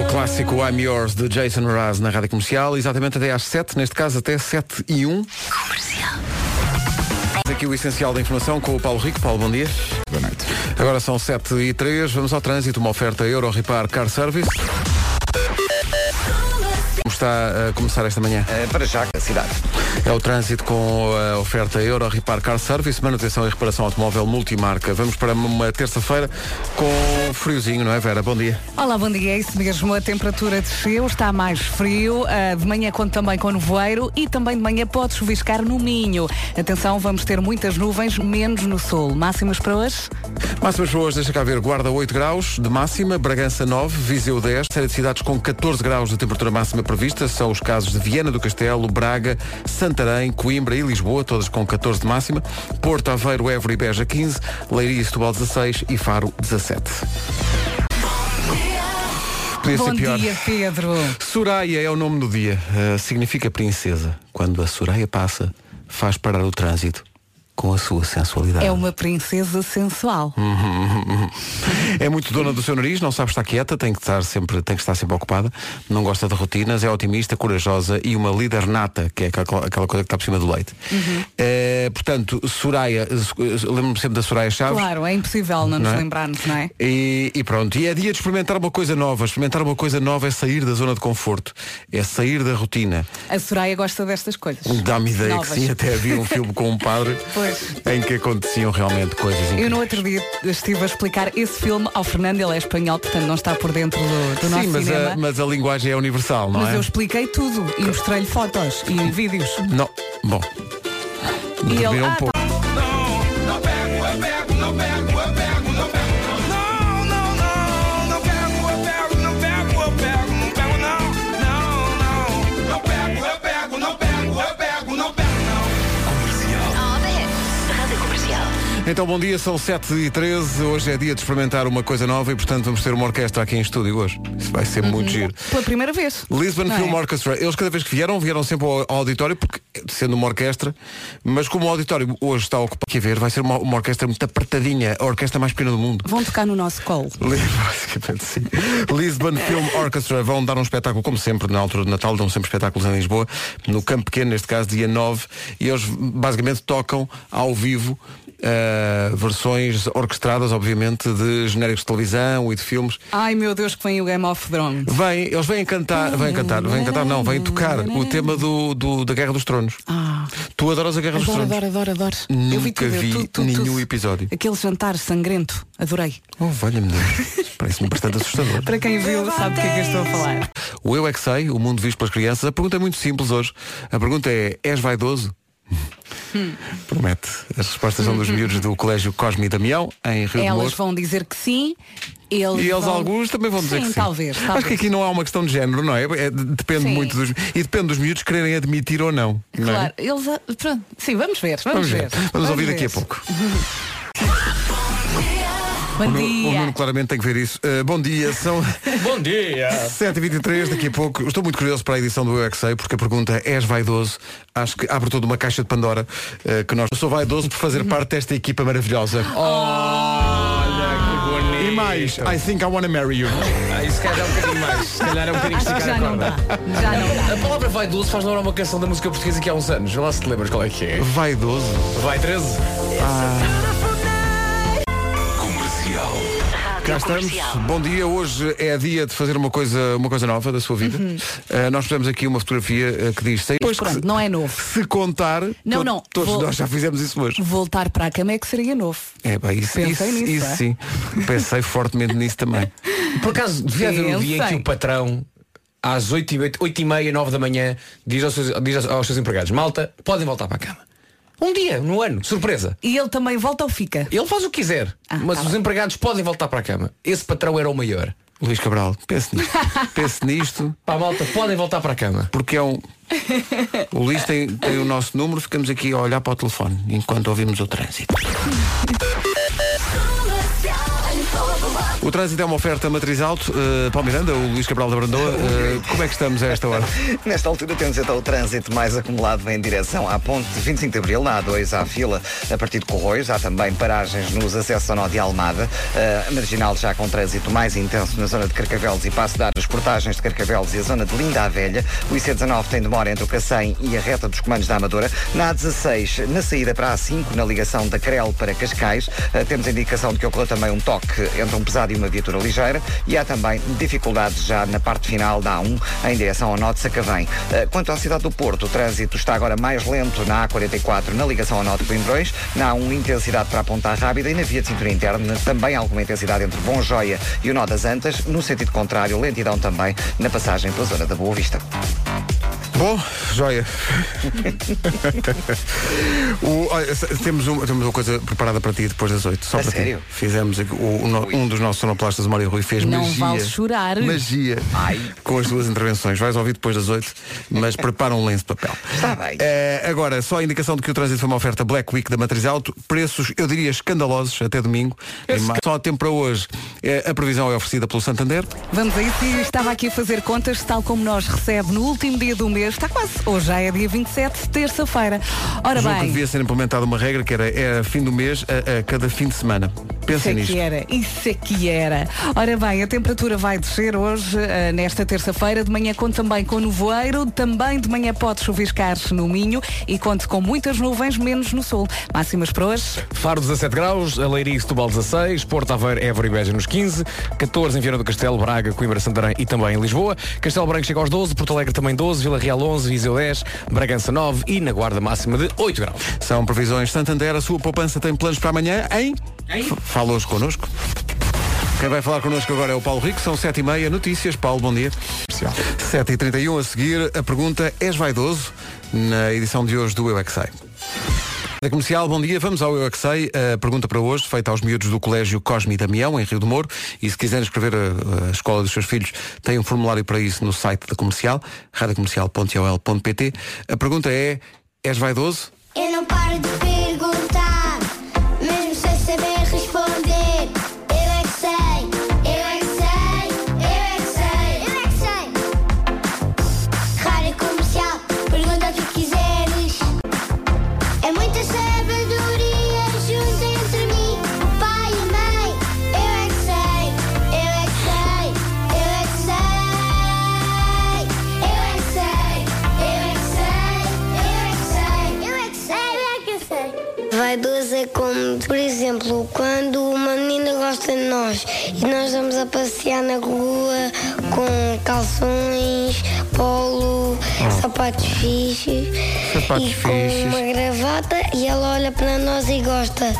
O clássico I'm Yours de Jason Mraz na Rádio Comercial, exatamente até às 7, neste caso até 7 e 1. Comercial. Aqui o essencial da informação com o Paulo Rico. Paulo, bom dia. Boa noite. Agora são 7 e 3, vamos ao trânsito, uma oferta Euro Repar Car Service. Está a começar esta manhã? É, para já, a cidade. É o trânsito com a oferta Euro Repar Car Service, manutenção e reparação automóvel multimarca. Vamos para uma terça-feira com friozinho, não é Vera? Bom dia. Olá, bom dia. É isso mesmo. A temperatura desceu, está mais frio. Uh, de manhã conta também com nevoeiro e também de manhã pode chuviscar no Minho. Atenção, vamos ter muitas nuvens, menos no sul. Máximas para hoje? Máximas para hoje, deixa cá ver. Guarda 8 graus de máxima, Bragança 9, Viseu 10, série de cidades com 14 graus de temperatura máxima prevista. São os casos de Viana do Castelo, Braga, Santarém, Coimbra e Lisboa, todas com 14 de máxima. Porto, Aveiro, Évora e Beja 15, Leiria e Setúbal 16 e Faro 17. Podia Bom ser pior. dia, Pedro. Soraya é o nome do dia. Uh, significa princesa. Quando a Soraya passa, faz parar o trânsito com a sua sensualidade. É uma princesa sensual. É muito dona do seu nariz, não sabe estar quieta, tem que estar sempre, tem que estar sempre ocupada, não gosta de rotinas, é otimista, corajosa e uma líder nata, que é aquela, aquela coisa que está por cima do leite. Eh, portanto, Soraya, lembro-me sempre da Soraya Chaves. Claro, é impossível não nos Não é? lembrarmos, não é? E, e pronto, e é dia de experimentar uma coisa nova. Experimentar uma coisa nova é sair da zona de conforto, é sair da rotina. A Soraya gosta destas coisas. Dá-me ideia Novas. que sim, até havia um filme com um padre Pois. Em que aconteciam realmente coisas Eu incríveis. no outro dia estive a explicar esse filme ao Fernando, ele é espanhol, portanto não está por dentro do, do nosso Sim, mas cinema. a, mas a linguagem é universal, não Mas é? eu expliquei tudo e mostrei-lhe fotos e vídeos. Não, bom. E ele, um ah, pouco. Rádio Então, bom dia, são 7 e 13 Hoje é dia de experimentar uma coisa nova e, portanto, vamos ter uma orquestra aqui em estúdio hoje. Isso vai ser muito giro. Pela primeira vez. Lisbon Não é? Film Orchestra. Eles, cada vez que vieram, vieram sempre ao, ao auditório, porque sendo uma orquestra, mas como o auditório hoje está ocupado, quer ver, vai ser uma, uma orquestra muito apertadinha, a orquestra mais pequena do mundo. Vão tocar no nosso colo. Basicamente sim. Lisbon Film Orchestra vão dar um espetáculo, como sempre, na altura de Natal, dão sempre espetáculos em Lisboa, no Campo Pequeno, neste caso, dia 9, e eles basicamente tocam ao vivo eh, versões orquestradas, obviamente, de genéricos de televisão e de filmes. Ai meu Deus, que vem o Game of Thrones. Vêm, eles vêm cantar, vêm cantar, vêm cantar, não, vêm tocar o tema do, do- da Guerra dos Tronos. Ah, Tu adoras a Guerra dos adoro, Tronos? adoro, adoro, adoro. Nunca eu vi tudo, vi tudo, tudo, nenhum tudo. episódio. Aquele jantar sangrento, adorei. Oh, valha-me Deus. Parece-me bastante assustador. Para quem viu, sabe do que é que eu estou a falar. O Eu é que sei, o mundo visto pelas crianças. A pergunta é muito simples hoje. A pergunta é, és vaidoso? Promete. As respostas são dos miúdos do Colégio Cosme e Damião, em Rio de Elas Mouros. vão dizer que sim. Eles E eles vão... alguns também vão dizer sim, que sim. talvez, Acho talvez. que aqui não há uma questão de género, não é? É- depende Sim. muito dos. E depende dos miúdos quererem admitir ou não. não é? Claro, eles. ah, Pronto. Sim, vamos ver, Vamos vamos, ver. ver. Vamos ouvir ver. daqui a pouco. Bom O Nuno, o dia. Nuno claramente tem que ver isso. Uh, bom dia, são Bom dia! 7h23, daqui a pouco. Estou muito curioso para a edição do Eu é que Sei, porque a pergunta é, és vaidoso? Acho que abre toda uma caixa de Pandora uh, que nós. Eu sou vaidoso por fazer parte desta equipa maravilhosa. Olha que bonito! E mais, I think I wanna marry you. Ah, isso calhar é um bocadinho mais. Se calhar é um bocadinho esticar já a não dá. corda. Já não dá. A palavra vaidoso faz lembrar uma canção da música portuguesa que há uns anos. Vê lá se te lembras qual é que é. Vaidoso? Vai 13? Cá estamos. Comercial. Bom dia. Hoje é dia de fazer uma coisa, uma coisa nova da sua vida. Uh, nós fizemos aqui uma fotografia uh, que diz. Depois que Pronto, se, não é novo. se contar. Não, não, Todos vou- nós já fizemos isso hoje. Voltar para a cama é que seria novo. É, bem, isso, Pensei isso, nisso, isso é? sim. Pensei fortemente nisso também. Por acaso, devia haver um dia em que sei. o patrão, às 8 e, 8, 8 e meia, 9 da manhã, diz aos, seus, diz aos seus empregados, malta, podem voltar para a cama. Um dia, no ano, surpresa. E ele também volta ou fica? Ele faz o que quiser, Ah, mas tá os bem. empregados podem voltar para a cama. Esse patrão era o maior. Luís Cabral, pense nisto. pense nisto, Pá, malta, podem voltar para a cama. porque é um. O Luís tem, tem o nosso número, ficamos aqui a olhar para o telefone enquanto ouvimos o trânsito. O trânsito é uma oferta matriz alto. Uh, Paulo Miranda, o Luís Cabral da Brandoa. Uh, como é que estamos a esta hora? Nesta altura temos então o trânsito mais acumulado em direção à ponte de 25 de Abril, na A2 à fila a partir de Corroios. Há também paragens nos acessos ao nó de Almada. Uh, a marginal já com trânsito mais intenso na zona de Carcavelos e Passo de as portagens de Carcavelos e a zona de Linda a Velha. O IC19 tem demora entre o Cacém e a reta dos comandos da Amadora. Na A16, na saída para a A5, na ligação da Crel para Cascais, uh, temos indicação de que ocorreu também um toque entre um pesado uma viatura ligeira e há também dificuldades já na parte final da A1 em direção ao Norte Sacavém. Uh, quanto à cidade do Porto, o trânsito está agora mais lento na A44 na ligação ao Norte Coimbrões, na A1 intensidade para a Ponta Rábida e na via de cintura interna também alguma intensidade entre Bom Joia e o Nó das Antas, no sentido contrário, lentidão também na passagem pela zona da Boa Vista. Bom, joia. o, olha, temos, um, temos uma coisa preparada para ti depois das oito. Só A para sério? ti. Fizemos o, o- um dos nossos sonoplastas, o Mário Rui, fez Não magia. vale chorar. Magia. Com as duas intervenções. Vais ouvir depois das oito, mas prepara um lenço de papel. Está bem. Eh, agora, só a indicação de que o trânsito foi uma oferta Black Week da Matriz Alto. Preços, eu diria, escandalosos até domingo. Maio. Só há tempo para hoje. Eh, a previsão é oferecida pelo Santander. Vamos a isso e estava aqui a fazer contas, tal como nós recebe no último dia do mês, está quase, hoje já é dia 27, terça-feira. Ora Julgo que bem, devia ser implementada uma regra que era, era fim do mês a, a cada fim de semana. isso Pensem é nisto. que era, isso é que era. Ora bem, a temperatura vai descer hoje, eh, nesta terça-feira, de manhã conta também com nevoeiro, também de manhã pode chuviscar no Minho e conte com muitas nuvens, menos no sul. Máximas para hoje. Faro 17 graus, Leiria e Setúbal 16, Porto Aveiro, Évora e Beja nos 15, 14 em Viana do Castelo, Braga, Coimbra, Santarém e também em Lisboa, Castelo Branco chega aos 12, Porto Alegre também 12, Vila Real 11, Viseu 10, Bragança 9 e na Guarda máxima de 8 graus. São previsões Santander. A sua poupança tem planos para amanhã, hein? F- Fala hoje connosco. Quem vai falar connosco agora é o Paulo Rico. São sete e meia. Notícias. Paulo, bom dia. 7 e 31 a seguir. A pergunta, és vaidoso? Na edição de hoje do Eu é Que Sei. Da comercial, bom dia. Vamos ao Eu é Que Sei. A pergunta para hoje, feita aos miúdos do Colégio Cosme e Damião, em Rio de Moro. E se quiserem escrever a, a escola dos seus filhos, tem um formulário para isso no site da comercial, radiocomercial.ol.pt. A pergunta é, és vaidoso? Eu não paro de exemplo, quando uma menina gosta de nós e nós vamos a passear na rua com calções, polo, sapatos fixos Sapatos e com fixes. uma gravata e ela olha para nós e gosta.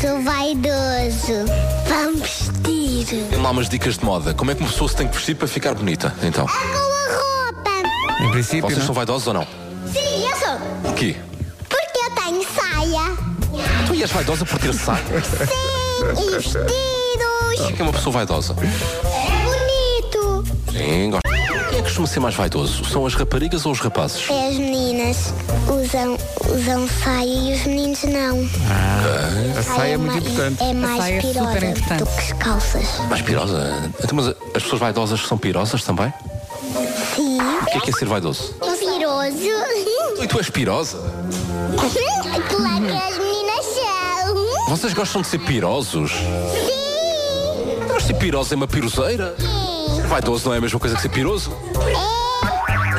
Sou vaidoso. Vamos vestir. Tem lá umas dicas de moda. Como é que uma pessoa se tem que vestir para ficar bonita? Então, Com a roupa. Em princípio, vocês não? são vaidosos ou não? Sim, eu sou. O quê? Tu és vaidosa por ter saia? Sim, e vestidos. O que é uma pessoa vaidosa? É bonito. Sim, gosto. Quem é que costuma ser mais vaidoso? São as raparigas ou os rapazes? É, As meninas usam, usam saia e os meninos não. A saia é muito mais- importante. É mais saia é pirosa importante. do que as calças. Mais pirosa? Então, mas as pessoas vaidosas são pirosas também? Sim. O que é que é ser vaidoso? Piroso. E tu és pirosa? claro que são. Vocês gostam de ser pirosos? Sim. Mas ser pirosa é uma piroseira? Ser vaidoso não é a mesma coisa que ser piroso?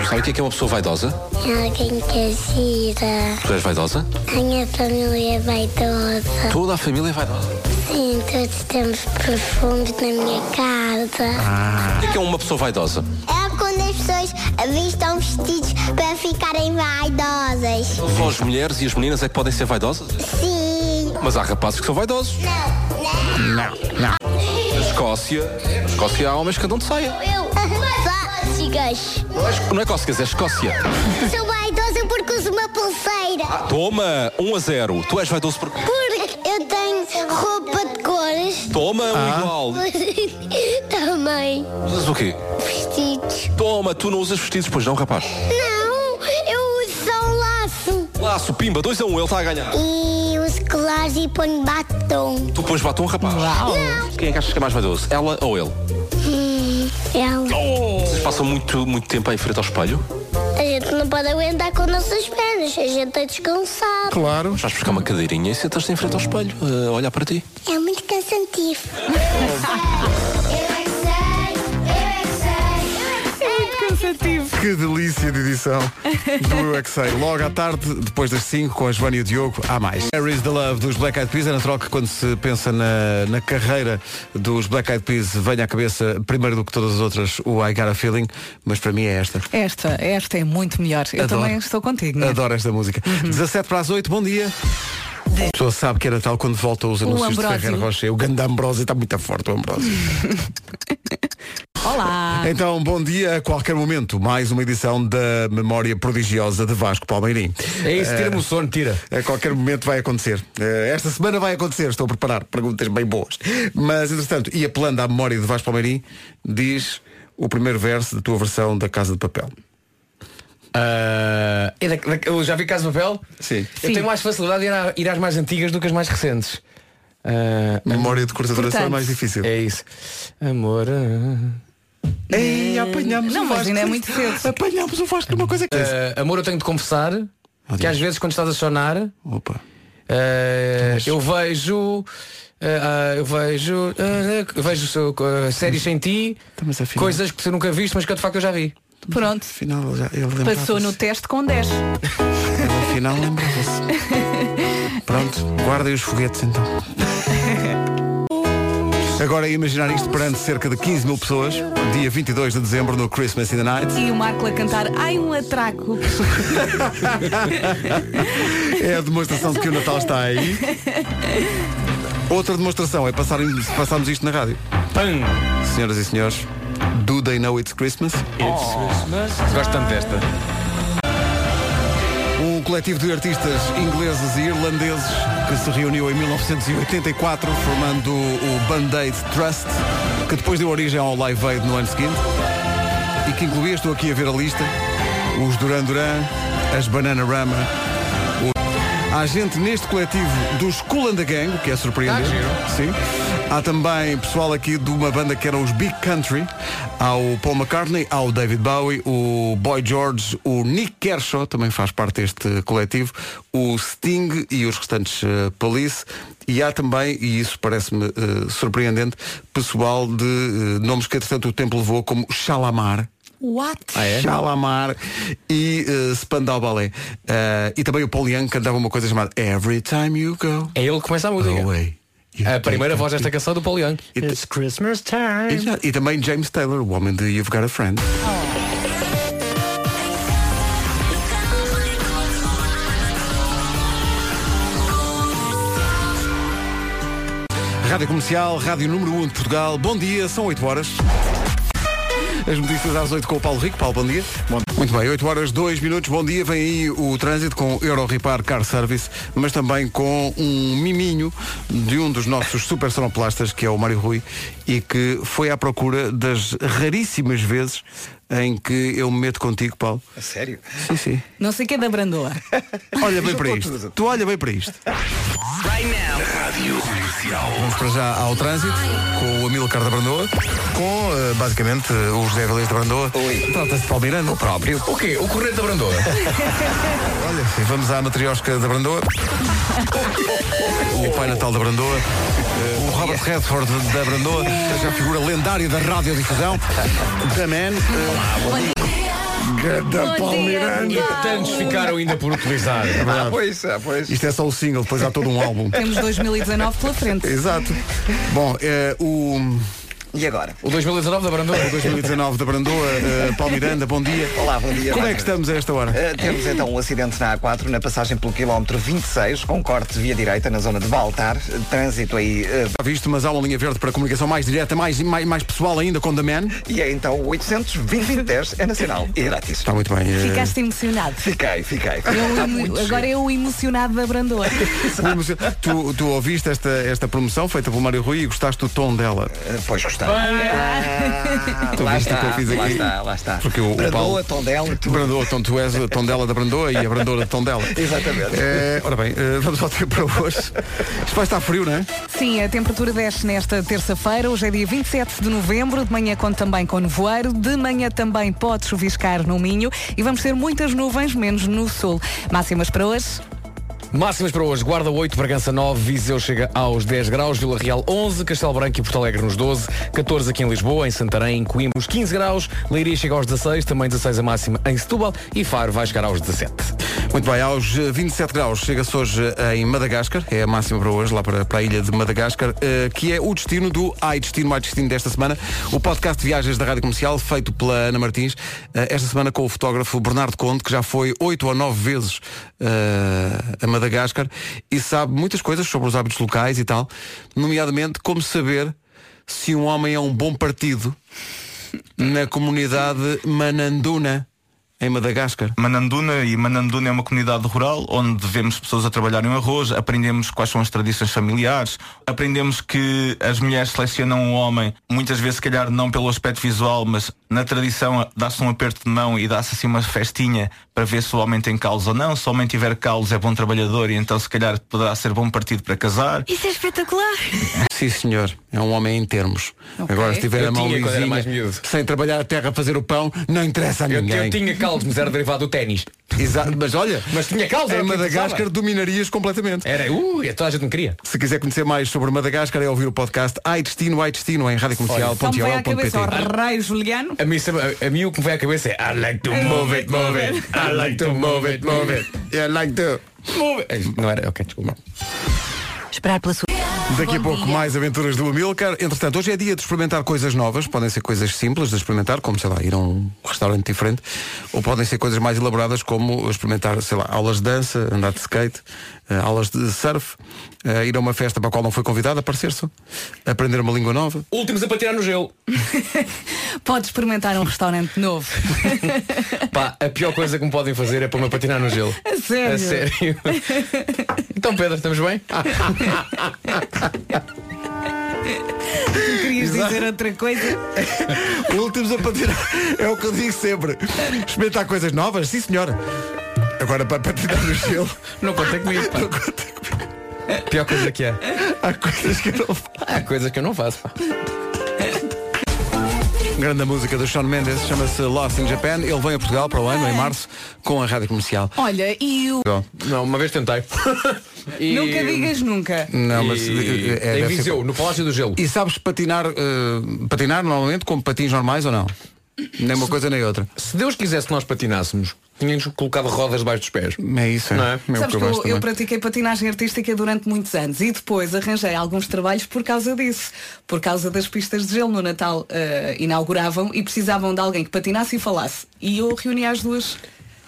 Sabe o que é que é uma pessoa vaidosa? Alguém que é gira. Tu és vaidosa? A minha família é vaidosa. Toda a família é vaidosa. Sim, todos temos perfumes na minha casa. O que é que é uma pessoa vaidosa? É quando as pessoas vistam vestidos para ficarem vaidosas. Só as mulheres e as meninas é que podem ser vaidosas? Sim. Mas há rapazes que são vaidosos. Não, não. Não. Na Escócia, na Escócia há homens que andam de saia. Eu. Cócegas. Não é, é Cócegas, é Escócia. Sou vaidosa porque uso uma pulseira. Toma, 1 a 0. Tu és vaidoso por... Porque eu tenho roupa de cores. Toma, um igual. Também. Usas o quê? Vestidos. Toma, tu não usas vestidos, pois não, rapaz? Não, eu uso só um laço. Golaço, pimba, 2 a 1, um, ele está a ganhar. E uso colares e ponho batom. Tu pões batom, rapaz. Quem é que achas que é mais vaidoso? Ela ou ele? Hum, ela. Vocês passam muito, muito tempo em frente ao espelho? A gente não pode aguentar com nossas pernas, a gente tem de descansar. Claro. Vais buscar uma cadeirinha e sentas-te em frente ao espelho, a olhar para ti. É muito cansativo. Que delícia de edição do Eu é que Sei. Logo à tarde, depois das 5, com a Joana e o Diogo, há mais. There is the Love dos Black Eyed Peas. É natural que quando se pensa na, na carreira dos Black Eyed Peas venha à cabeça, primeiro do que todas as outras, o I Got a Feeling, mas para mim é esta. Esta, esta é muito melhor. Eu Adoro. também estou contigo. né? Adoro esta música. 17 para as 8, bom dia. A pessoa sabe que é Natal quando volta os anúncios de. Ferreira Rocher. O grande Ambrósio está muito forte, o Ambrósio. Olá. Então, bom dia a qualquer momento. Mais uma edição da Memória Prodigiosa de Vasco Palmeirim. É isso, tira-me o sono, tira. A qualquer momento vai acontecer. Eh, Esta semana vai acontecer, estou a preparar perguntas bem boas. Mas, entretanto, e apelando à memória de Vasco Palmeirim, diz o primeiro verso da tua versão da Casa de Papel. É da- da- eu já vi Casa de Papel? Sim. Eu Sim. tenho mais facilidade em ir, à- ir às mais antigas do que as mais recentes. Ah, Memória de curta duração é mais difícil. é isso. Amor. ah. Ei, apanhamos Não, o mas Vasco. ainda é muito cedo. Apanhamos o Vasco numa coisa que é. Ah, amor, eu tenho de confessar que às vezes quando estás a sonar, Opa. ah, eu vejo. ah, eu vejo. eu vejo séries sem ti, Então, afinal- coisas que tu nunca viste, mas que de facto eu já vi. Pronto. Afinal, ele já, ele lembrava-se. Passou no teste com 10. Ele, afinal, lembrava-se. Pronto, guardem os foguetes então. Agora imaginar isto perante cerca de 15 mil pessoas, dia 22 de dezembro no Christmas in the Night. E o Marco a cantar Ai um atraco. É a demonstração de que o Natal está aí. Outra demonstração é passarem, passarmos isto na rádio. Pam! Senhoras e senhores, do they know it's Christmas? Gosto tanto desta. Um coletivo de artistas ingleses e irlandeses que se reuniu em 1984 formando o Band-Aid Trust, que depois deu origem ao Live Aid no ano seguinte e que incluía, estou aqui a ver a lista, os Duran Duran, as Bananarama. O... Há gente neste coletivo dos Cool and the Gang, que é surpreendente. Sim. Há também pessoal aqui de uma banda que eram os Big Country. Há o Paul McCartney, há o David Bowie, o Boy George, o Nick Kershaw, também faz parte deste coletivo, o Sting e os restantes eh, Police. E há também, e isso parece-me eh, surpreendente, pessoal de eh, nomes que entretanto o tempo levou, como Shalamar. What? Shalamar e uh, Spandau Ballet. Uh, e também o Paul Young cantava uma coisa chamada Every Time You Go É ele que começa a música. Away. A primeira me voz desta canção do Paul Young. It's Christmas time. e e também James Taylor, o homem de You've Got a Friend. Rádio Comercial, Rádio Número 1 de Portugal. Bom dia, são 8 horas. As notícias às 8 com o Paulo Rico. Paulo, bom dia. Muito bem, 8 horas, 2 minutos. Bom dia. Vem aí o trânsito com Euro Repar Car Service, mas também com um miminho de um dos nossos super sonoplastas, que é o Mário Rui, e que foi à procura das raríssimas vezes em que eu me meto contigo, Paulo. A sério? Sim, sim. Não sei quem é da Brandoa. Olha bem para isto. Tu olha bem para isto. Vamos para já ao trânsito com o Amilcar da Brandoa, com eh, basicamente eh, o José Galês da Brandoa. Trata-se de Palmeirano. O próprio. O quê? O corrente da Brandoa? Olha, vamos à matriosca da Brandoa. o Pai Natal da Brandoa. eh, o Robert Redford da Brandoa, já figura lendária da radiodifusão. The Man. Ganda Bom dia. Palmeirano. e tantos ficaram ainda por utilizar. Ah, pois, ah, pois. Isto é só o single, depois há todo um álbum. Temos 2019 pela frente. Exato. Bom, eh, o, E agora? O 2019 da Brandoa. 2019 da Brandoa, eh, Paulo Miranda, bom dia. Olá, bom dia. Como é que estamos a esta hora? Uh, temos então um acidente na A4 na passagem pelo quilómetro 26, com corte de via direita na zona de Baltar. Trânsito aí. uh, Já visto, mas há uma linha verde para comunicação mais direta, mais, mais, mais pessoal ainda com The Man. e é então 800 2010 é nacional e grátis. Está muito bem. eh, Ficaste emocionado. Fiquei, fiquei. Eu muito agora é o emocionado da Brandoa. tu, tu ouviste esta, esta promoção feita pelo Mário Rui e gostaste do tom dela. Uh, Pois gostei. Tu lá viste o que eu está, fiz lá aqui? está, lá está. Porque o, o Paulo... Brandoa, Tondela, tudo. Brandoa, então tu és a Tondela da Brandoa e a Brandoa da Tondela. Exatamente. É, ora bem, eh, vamos ao tempo para hoje. Isto vai estar frio, não é? Sim, a temperatura desce nesta terça-feira. Hoje é dia 27 de novembro. De manhã conta também com nevoeiro. De manhã também pode chuviscar no Minho. E vamos ter muitas nuvens, menos no sul. Máximas para hoje. Máximas para hoje, Guarda 8, Bragança 9, Viseu chega aos 10 graus, Vila Real 11, Castelo Branco e Porto Alegre nos 12, 14 aqui em Lisboa, em Santarém, em Coimbra nos 15 graus, Leiria chega aos 16, também 16 a máxima em Setúbal e Faro vai chegar aos 17. Muito bem, aos eh, 27 graus chega-se hoje eh, em Madagascar, é a máxima para hoje, lá para, para a ilha de Madagascar, eh, que é o destino do Ai Destino, Ai Destino desta semana, o podcast de viagens da Rádio Comercial, feito pela Ana Martins, eh, esta semana com o fotógrafo Bernardo Conte, que já foi 8 ou 9 vezes eh, a Madagascar e sabe muitas coisas sobre os hábitos locais e tal, nomeadamente como saber se um homem é um bom partido na comunidade Mananduna, em Madagascar. Mananduna e Mananduna é uma comunidade rural onde vemos pessoas a trabalhar em arroz, aprendemos quais são as tradições familiares, aprendemos que as mulheres selecionam o homem, muitas vezes se calhar não pelo aspecto visual, mas na tradição dá-se um aperto de mão e dá-se assim uma festinha para ver se o homem tem calos ou não. Se o homem tiver calos é bom trabalhador e então se calhar poderá ser bom partido para casar. Isso é espetacular. Sim, senhor. É um homem em termos. Agora, se tiver Eu a mão lisinha, mais miúdo. sem trabalhar a terra a fazer o pão, não interessa a Eu, ninguém. eu tinha caldos, mas era derivado do ténis. Exato. Mas olha, Mas tinha era em Madagascar dominarias completamente. Era, uh, toda a gente me queria. Se quiser conhecer mais sobre Madagascar, é ouvir o podcast Ai Destino, Ai Destino em Então radiocomercial.pt. o Raio Juliano. A mim, a, a mim o que me vai à cabeça é I like to move it, move it. I like to move it, move it. Yeah, like to. Move it. Não era, ok, desculpa. Esperar pela sua. Daqui a pouco mais aventuras do Amilcar. Entretanto, hoje é dia de experimentar coisas novas. Podem ser coisas simples de experimentar, como, sei lá, ir a um restaurante diferente. Ou podem ser coisas mais elaboradas, como experimentar, sei lá, aulas de dança, andar de skate, eh, aulas de surf, eh, ir a uma festa para a qual não foi convidado, aparecer-se, aprender uma língua nova. Últimos a patinar no gelo. Pode experimentar um restaurante novo. Pá, a pior coisa que me podem fazer é pôr-me a patinar no gelo. A sério? A sério. Então Pedro, estamos bem? Querias dizer outra coisa? Últimos a patinar. É o que eu digo sempre. Experimentar coisas novas, sim senhora. Agora para patinar no gelo, Não contei comigo, pá. Pior coisa que é. há coisas que eu não faço. Há coisas que eu não faço, pá. Grande música do Shawn Mendes, chama-se Lost in Japan. Ele vem a Portugal para o ano, em março, com a rádio comercial. Olha, e o. Não, uma vez tentei. E- Nunca digas nunca. Não, mas E- eh, é, em deve ser- Viseu, no Palácio do Gelo. E sabes patinar, eh, patinar normalmente com patins normais ou não? Nem uma coisa nem outra. Se Deus quisesse que nós patinássemos, tínhamos colocado rodas debaixo dos pés. É isso, é. Não é? É Sabes que eu que eu, pratiquei patinagem artística durante muitos anos e depois arranjei alguns trabalhos por causa disso. Por causa das pistas de gelo no Natal eh, inauguravam e precisavam de alguém que patinasse e falasse. E eu reunia as duas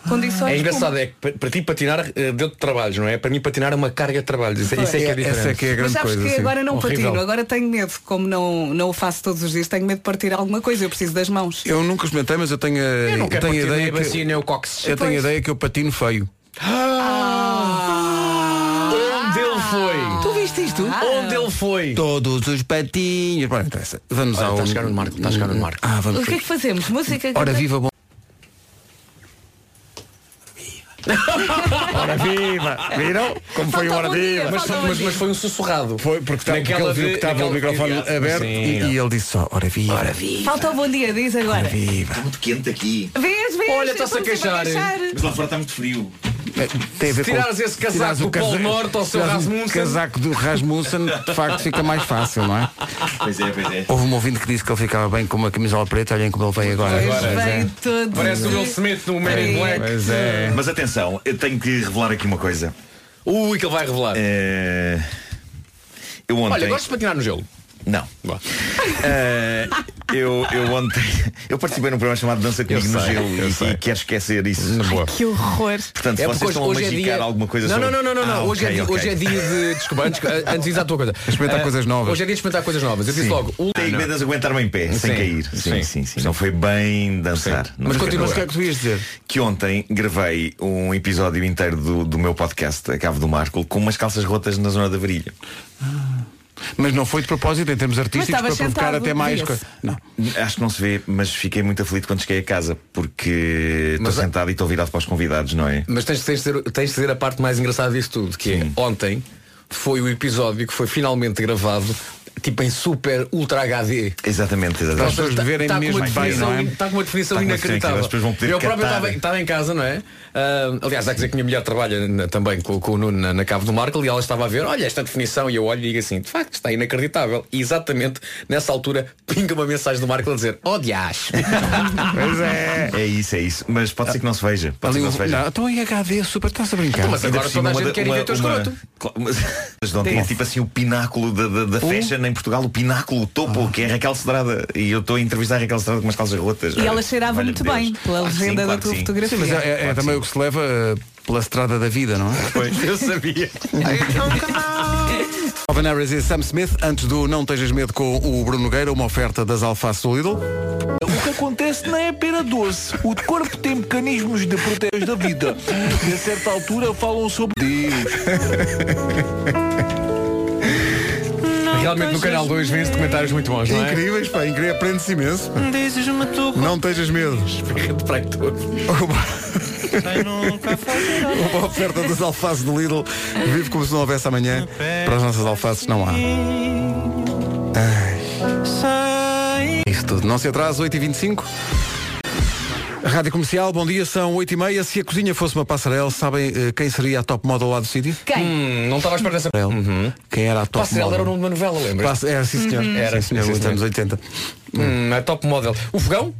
condições. É engraçado, como- é que para- ti patinar eh, deu-te trabalhos, não é? Para mim patinar é uma carga de trabalhos. Isso, é- isso é que é diferente. Essa é que é a Mas grande sabes coisa. que sim. agora não Horrível. patino, agora tenho medo, como não, não o faço todos os dias, tenho medo de partir alguma coisa, eu preciso das mãos. Eu nunca experimentei, mas eu tenho, a- Eu não tenho a ideia que, cox. eu tenho a Pois. ideia que eu patino feio. Onde ele foi? Tu viste isto? Onde ele foi? Todos os patinhos. Bom, não interessa. Vamos Olha, ao. está a chegar no Marco, está a chegar no Marco. Ah, vamos. O que é que fazemos? Música Ora viva bom. Ora viva! Viram? Como foi o Hora Viva? Mas, mas, mas foi um sussurrado. Foi porque, tá, porque ele viu que estava o microfone aberto Sim. e, e ele disse só, ora viva, ora viva, Falta o bom dia, diz agora. viva. Muito quente aqui. Vês, vês? Olha, está-se a queixar. Mas lá fora está muito frio. É, Tem a ver tirares com, esse casaco do Polo Norte ao seu tirares o Rasmussen. casaco do Rasmussen, de facto fica mais fácil, não é? Pois é, pois é. Houve um ouvinte que disse que ele ficava bem com uma camisola preta, olhem como ele veio agora. Pois Pois é. todo. Parece o Will Smith no Man in Black. Pois é. Mas atenção, eu tenho que revelar aqui uma coisa. Ui, que ele vai revelar. Eh, Eu ontem. Olha, gosto de patinar no gelo. Não. Eh, eu, eu ontem. Eu participei num programa chamado Dança Comigo no Gelo e, sei. e quero esquecer isso. Que horror. Portanto, se É vocês estão a magicar alguma coisa não, sobre. não, não, não, não. Ah, hoje, é ok, dia, ok. hoje é dia de. Desculpa, antes, antes diz a tua coisa. Experimentar Ah, coisas novas. Hoje é dia de experimentar coisas novas. Eu disse Sim. logo. o- Tenho medo de aguentar-me em pé, sem Sim, cair. Sim, sim, sim, sim. Não foi bem dançar. Mas continua. O que é que tu ias dizer? que ontem gravei um episódio inteiro do, do meu podcast, A Cave do Marco, com umas calças rotas na zona da varilha. Mas não foi de propósito em termos artísticos para provocar sentado, até mais. via-se. co- Não. Acho que não se vê, mas fiquei muito aflito quando cheguei a casa porque estou sentado e estou virado para os convidados, não é? Mas tens, tens, de dizer, tens de dizer a parte mais engraçada disso tudo, que é ontem foi o episódio que foi finalmente gravado tipo em super ultra HD. Exatamente, Para as exatamente. pessoas verem Tá com mesmo uma bem, não é? Está com uma definição Está com uma definição inacreditável. as pessoas vão poder Eu próprio estava, estava em casa, não é? Ah, aliás, há que dizer que a minha mulher trabalha na- também com, com o Nuno na, na cave do Marco e ela estava a ver, olha esta definição e eu olho e digo assim, de facto está inacreditável. E exatamente nessa altura pinga uma mensagem do Marco a dizer, oh diacho. Pois é. É isso, é isso. Mas pode ser que não se veja. Pode Ali ser que não se veja. Não, então em HD, super, estás a brincar. Mas Ainda agora toda a uma gente da- quer ir uma- ver o teu uma- escroto. Mas mas de ontem é tipo assim o pináculo da, da, da fashion em Portugal, o pináculo, o topo, que é Raquel Cedrada. E eu estou a entrevistar a Raquel Cedrada com umas calças rotas. E ela cheirava olha, muito Deus. bem pela Claro que sim, legenda da claro que tua sim. fotografia. Mas é, é- é também o que se leva eh, pela estrada da vida, não é? Eu sabia. Calvin Harris e Sam Smith, antes do Não Tejas Medo com o Bruno Nogueira, uma oferta das alfaces do Lidl. O que acontece não é a pera doce. O corpo tem mecanismos de proteger da vida. E a certa altura falam sobre Deus. Realmente no canal 2 vêm comentários muito bons, não é? Incríveis, pá, incrível, aprende-se imenso. pá. Dizes-me tu Não tejas medo. Para aí tudo. Uma oferta das alfaces do Lidl. Vive como se não houvesse amanhã. Para as nossas alfaces não há. Ai. Isto tudo. Não se atrasa, 8h25. Rádio Comercial, bom dia, são 8h30. Se a cozinha fosse uma passarela, sabem eh, quem seria a top model lá do sítio? Quem? Hum, não estava à espera dessa. Uhum. Quem era a top Passarela model? era o nome de uma novela, lembras? Passe- Era, sim senhor. Era, sim, senhor, sim, nos senhor. anos 80. Hum, é top model. O fogão?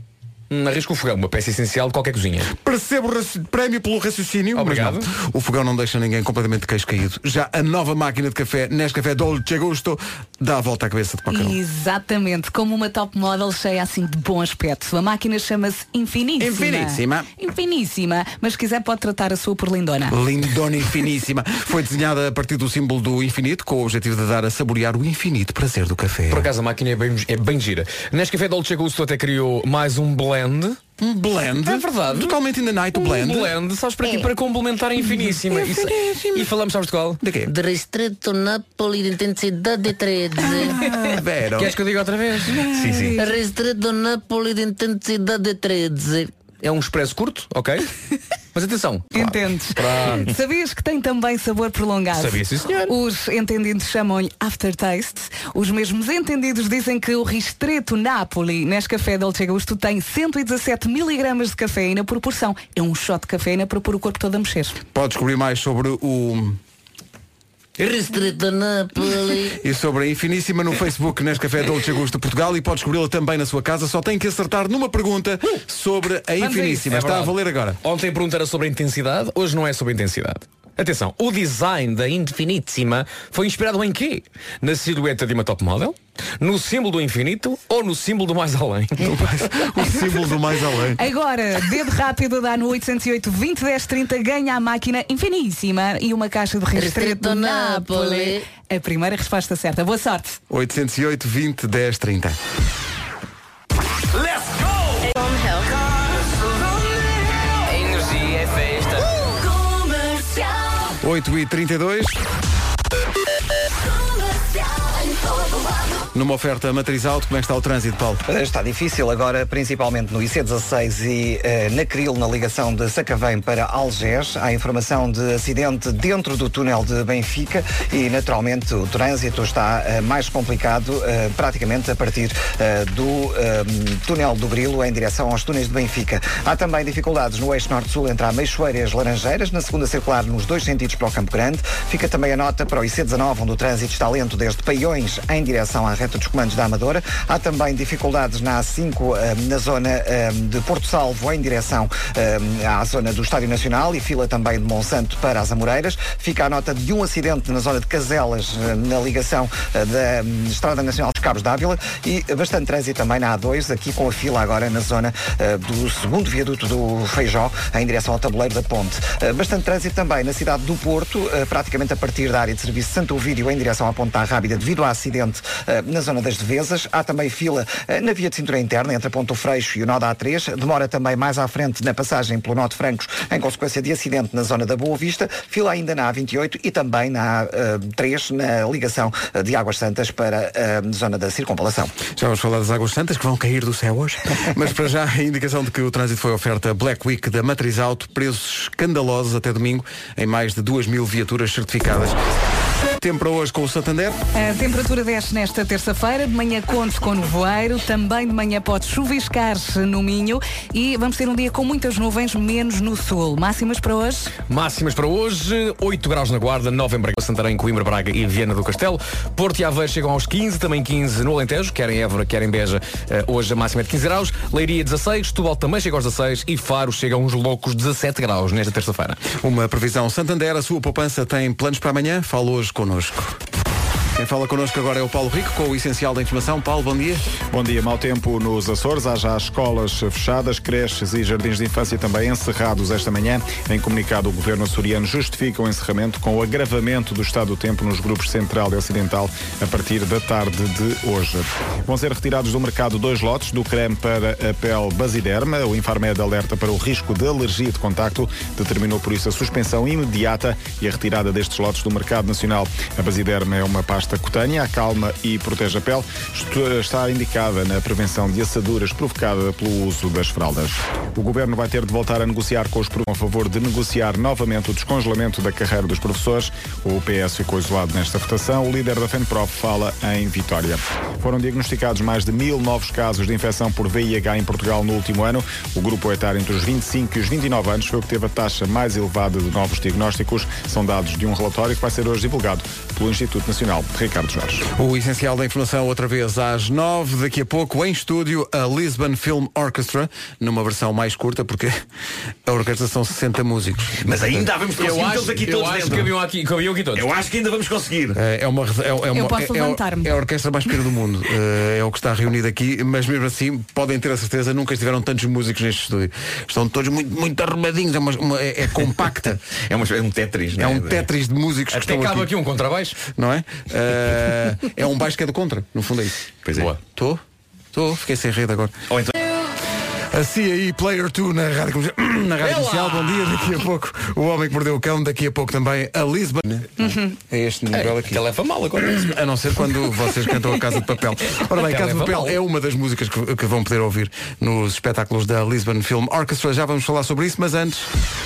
Hum, arrisco o fogão, uma peça essencial de qualquer cozinha. Percebo o prémio pelo raciocínio. Obrigado. mas não. O fogão não deixa ninguém completamente de queixo caído. Já a nova máquina de café, Nescafé Dolce Gusto, dá a volta à cabeça de qualquer um. Exatamente, como uma top model cheia assim de bom aspecto. A máquina chama-se Infiníssima. Infiníssima. Infiníssima. Mas se quiser pode tratar a sua por lindona. Lindona e finíssima. Foi desenhada a partir do símbolo do infinito, com o objetivo de dar a saborear o infinito prazer do café. Por acaso a máquina é bem, é bem gira. Nescafé Dolce Gusto até criou mais um blend. Um blend? É verdade. Totalmente in the night, o blend. Um blend, sabes para quê? Para complementar a infiníssima. Isso- Infiníssima. E falamos, sabes de qual? De quê? De Ristretto Napoli de intensidade 13. Ah, Vero. Queres que eu diga outra vez? Sim, sim. Ristretto Napoli de intensidade 13. É um expresso curto, ok? Mas atenção. Entendes? Pronto. Sabias que tem também sabor prolongado? Sabia, sim, senhor. Os entendidos chamam-lhe aftertaste. Os mesmos entendidos dizem que o Ristretto Napoli Nescafé Dolce Gusto tem 117 miligramas de cafeína por porção. É um shot de cafeína para pôr o corpo todo a mexer. Pode descobrir mais sobre o. Ristretto Napoli. E sobre a Infiníssima no Facebook Nescafé Dolce Gusto Portugal e pode descobri-la também na sua casa. Só tem que acertar numa pergunta sobre a. Infiníssima. É Está a valer agora. Ontem a pergunta era sobre a intensidade, hoje não é sobre a intensidade. Atenção, o design da Infinitissima foi inspirado em quê? Na silhueta de uma top model? No símbolo do infinito ou no símbolo do mais além? O símbolo do mais além. Agora, dedo rápido dá no 808 20 10 30, ganha a máquina infiníssima e uma caixa de Ristretto. Napoli. A primeira resposta certa. Boa sorte. 808 20 10 30. A 8 e 32 Numa oferta matriz alto, como é que está o trânsito, Paulo? Está difícil agora, principalmente no IC16 e eh, na Cril, na ligação de Sacavém para Algés. Há informação de acidente dentro do túnel de Benfica e, naturalmente, o trânsito está eh, mais complicado eh, praticamente a partir do túnel do Grilo em direção aos túneis de Benfica. Há também dificuldades no eixo norte-sul entre a Meixoeira e as Laranjeiras, na segunda circular nos dois sentidos para o Campo Grande. Fica também a nota para o IC19, onde o trânsito está lento desde Paiões em direção à reta dos comandos da Amadora. Há também dificuldades na A5, eh, na zona eh, de Porto Salvo, em direção eh, à zona do Estádio Nacional e fila também de Monsanto para as Amoreiras. Fica a nota de um acidente na zona de Caselas, na ligação da hum, Estrada Nacional dos Cabos d'Ávila e bastante trânsito também na A2, aqui com a fila agora na zona do segundo viaduto do Feijó, em direção ao tabuleiro da ponte. Bastante trânsito também na cidade do Porto, praticamente a partir da área de serviço Santo Ovídio, em direção à Ponta Rábida, devido ao acidente eh, na zona das Devesas. Há também fila eh, na via de cintura interna entre a Ponto Freixo e o nó da A3. Demora também mais à frente na passagem pelo de Francos em consequência de acidente na zona da Boa Vista. Fila ainda na A28 e também na A3 na ligação eh, de Águas Santas para a zona da circunvalação. Já vamos falar das águas santas que vão cair do céu hoje. Mas para já a indicação de que o trânsito foi oferta Black Week da Matriz Auto, preços escandalosos até domingo em mais de 2 mil viaturas certificadas. Tempo para hoje com o Santander. A temperatura desce nesta terça-feira, de manhã conte com nevoeiro, também de manhã pode chuviscar no Minho e vamos ter um dia com muitas nuvens, menos no sul. Máximas para hoje? Máximas para hoje, 8 graus na Guarda, 9 em Braga, Santarém, Coimbra, Braga e Viana do Castelo. Porto e Aveiro chegam aos 15, também 15 no Alentejo, quer em Évora, quer em Beja. Eh, hoje a máxima é de 15 graus. Leiria 16, Setúbal também chega aos 16 e Faro chega a uns loucos 17 graus nesta terça-feira. Uma previsão Santander, a sua poupança tem planos para amanhã? Fala hoje connosco. гармошку. Quem fala connosco agora é o Paulo Rico, com o essencial da informação. Paulo, bom dia. Bom dia, mau tempo nos Açores. Há já escolas fechadas, creches e jardins de infância também encerrados esta manhã. Em comunicado, o governo açoriano justifica o encerramento com o agravamento do estado do tempo nos grupos central e ocidental a partir da tarde de hoje. Vão ser retirados do mercado dois lotes do creme para a pele Basiderma. O Infarmed alerta para o risco de alergia de contacto. Determinou por isso a suspensão imediata e a retirada destes lotes do mercado nacional. A Basiderma é uma pasta cutânea, acalma e protege a pele. Está indicada na prevenção de assaduras provocada pelo uso das fraldas. O governo vai ter de voltar a negociar com os a favor de negociar novamente o descongelamento da carreira dos professores. O PS ficou isolado nesta votação. O líder da FENPROF fala em Vitória. Foram diagnosticados mais de mil novos casos de infecção por VIH em Portugal no último ano. O grupo etário entre os 25 e os 29 anos foi o que teve a taxa mais elevada de novos diagnósticos. São dados de um relatório que vai ser hoje divulgado pelo Instituto Nacional Ricardo Jorge. O essencial da informação outra vez às nove, daqui a pouco em estúdio a Lisbon Film Orchestra, numa versão mais curta, porque a orquestra são 60 músicos. Mas ainda vamos conseguir Eu acho- aqui eu todos acho dentro. que cabiam aqui- cabiam aqui todos. Eu acho que ainda vamos conseguir. É é uma, é, é uma, Eu posso é- é, levantar-me. é a orquestra mais pequena do mundo. É, é o que está reunido aqui, mas mesmo assim podem ter a certeza nunca estiveram tantos músicos neste estúdio. Estão todos muito, muito arrumadinhos, é, uma- uma- é- é compacta. É, uma- é um Tetris, É um Tetris de músicos que Até estão cabe aqui. aqui um contrabaixo. Não é? Eh, é um baixo que é do contra, no fundo é isso. Pois é. Estou? Estou, fiquei sem rede agora. Ou então... A CAI Player 2 na rádio, Comercial- na rádio comercial. Bom dia, daqui a pouco o Homem que Mordeu o Cão, daqui a pouco também a Lisbon. É este nível aqui. Ela leva mal agora. A não ser quando vocês cantam a Casa de Papel. Ora bem, Casa de leva Papel mal. é uma das músicas que, que vão poder ouvir nos espetáculos da Lisbon Film Orchestra. Já vamos falar sobre isso, mas antes.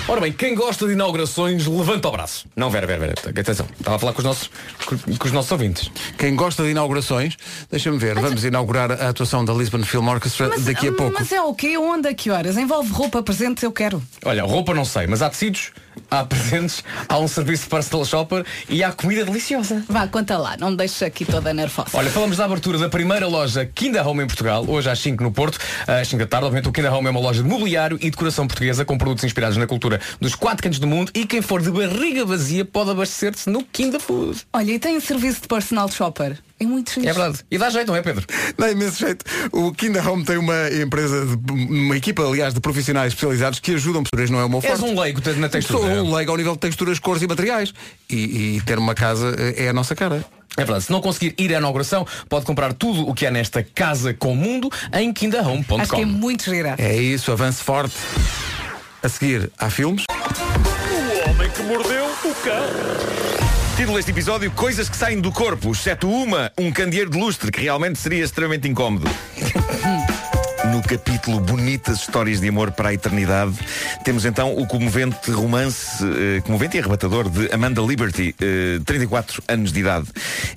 Ora bem, quem gosta de inaugurações, levanta o braço. Não, Vera, Vera, Vera. Atenção. Estava a falar com os nossos, com, com os nossos ouvintes. Quem gosta de inaugurações, deixa-me ver, vamos inaugurar a atuação da Lisbon Film Orchestra daqui a pouco. Mas é o quê? Onde? A que horas? Envolve roupa, presentes, eu quero. Olha, roupa não sei, mas há tecidos, há presentes, há um serviço de personal shopper e há comida deliciosa. Vá, conta lá, não me deixes aqui toda nervosa. Olha, falamos da abertura da primeira loja Kinda Home em Portugal, hoje às 5 no Porto, às 5 da tarde. Obviamente o Kinda Home é uma loja de mobiliário e decoração portuguesa com produtos inspirados na cultura dos quatro cantos do mundo e quem for de barriga vazia pode abastecer-se no Kinda Food. Olha, e tem um serviço de personal shopper. É muito fixe. É verdade. E dá jeito, não é, Pedro? Dá imenso jeito. O Kinda Home tem uma empresa, de- uma equipa, aliás, de profissionais especializados que ajudam pessoas, não é o meu És forte. um leigo na textura. Sou um leigo ao nível de texturas, cores e materiais. E, e ter uma casa eh, é a nossa cara. É verdade, se não conseguir ir à inauguração, pode comprar tudo o que há nesta casa com mundo em kindahome.com. Acho que é muito gira. É isso, avance forte. A seguir, há filmes. O homem que mordeu o cão. Título deste episódio, coisas que saem do corpo, exceto uma, um candeeiro de lustre, que realmente seria extremamente incómodo. No capítulo Bonitas Histórias de Amor para a Eternidade, temos então o comovente romance, eh, comovente e arrebatador de Amanda Liberty, eh, 34 anos de idade.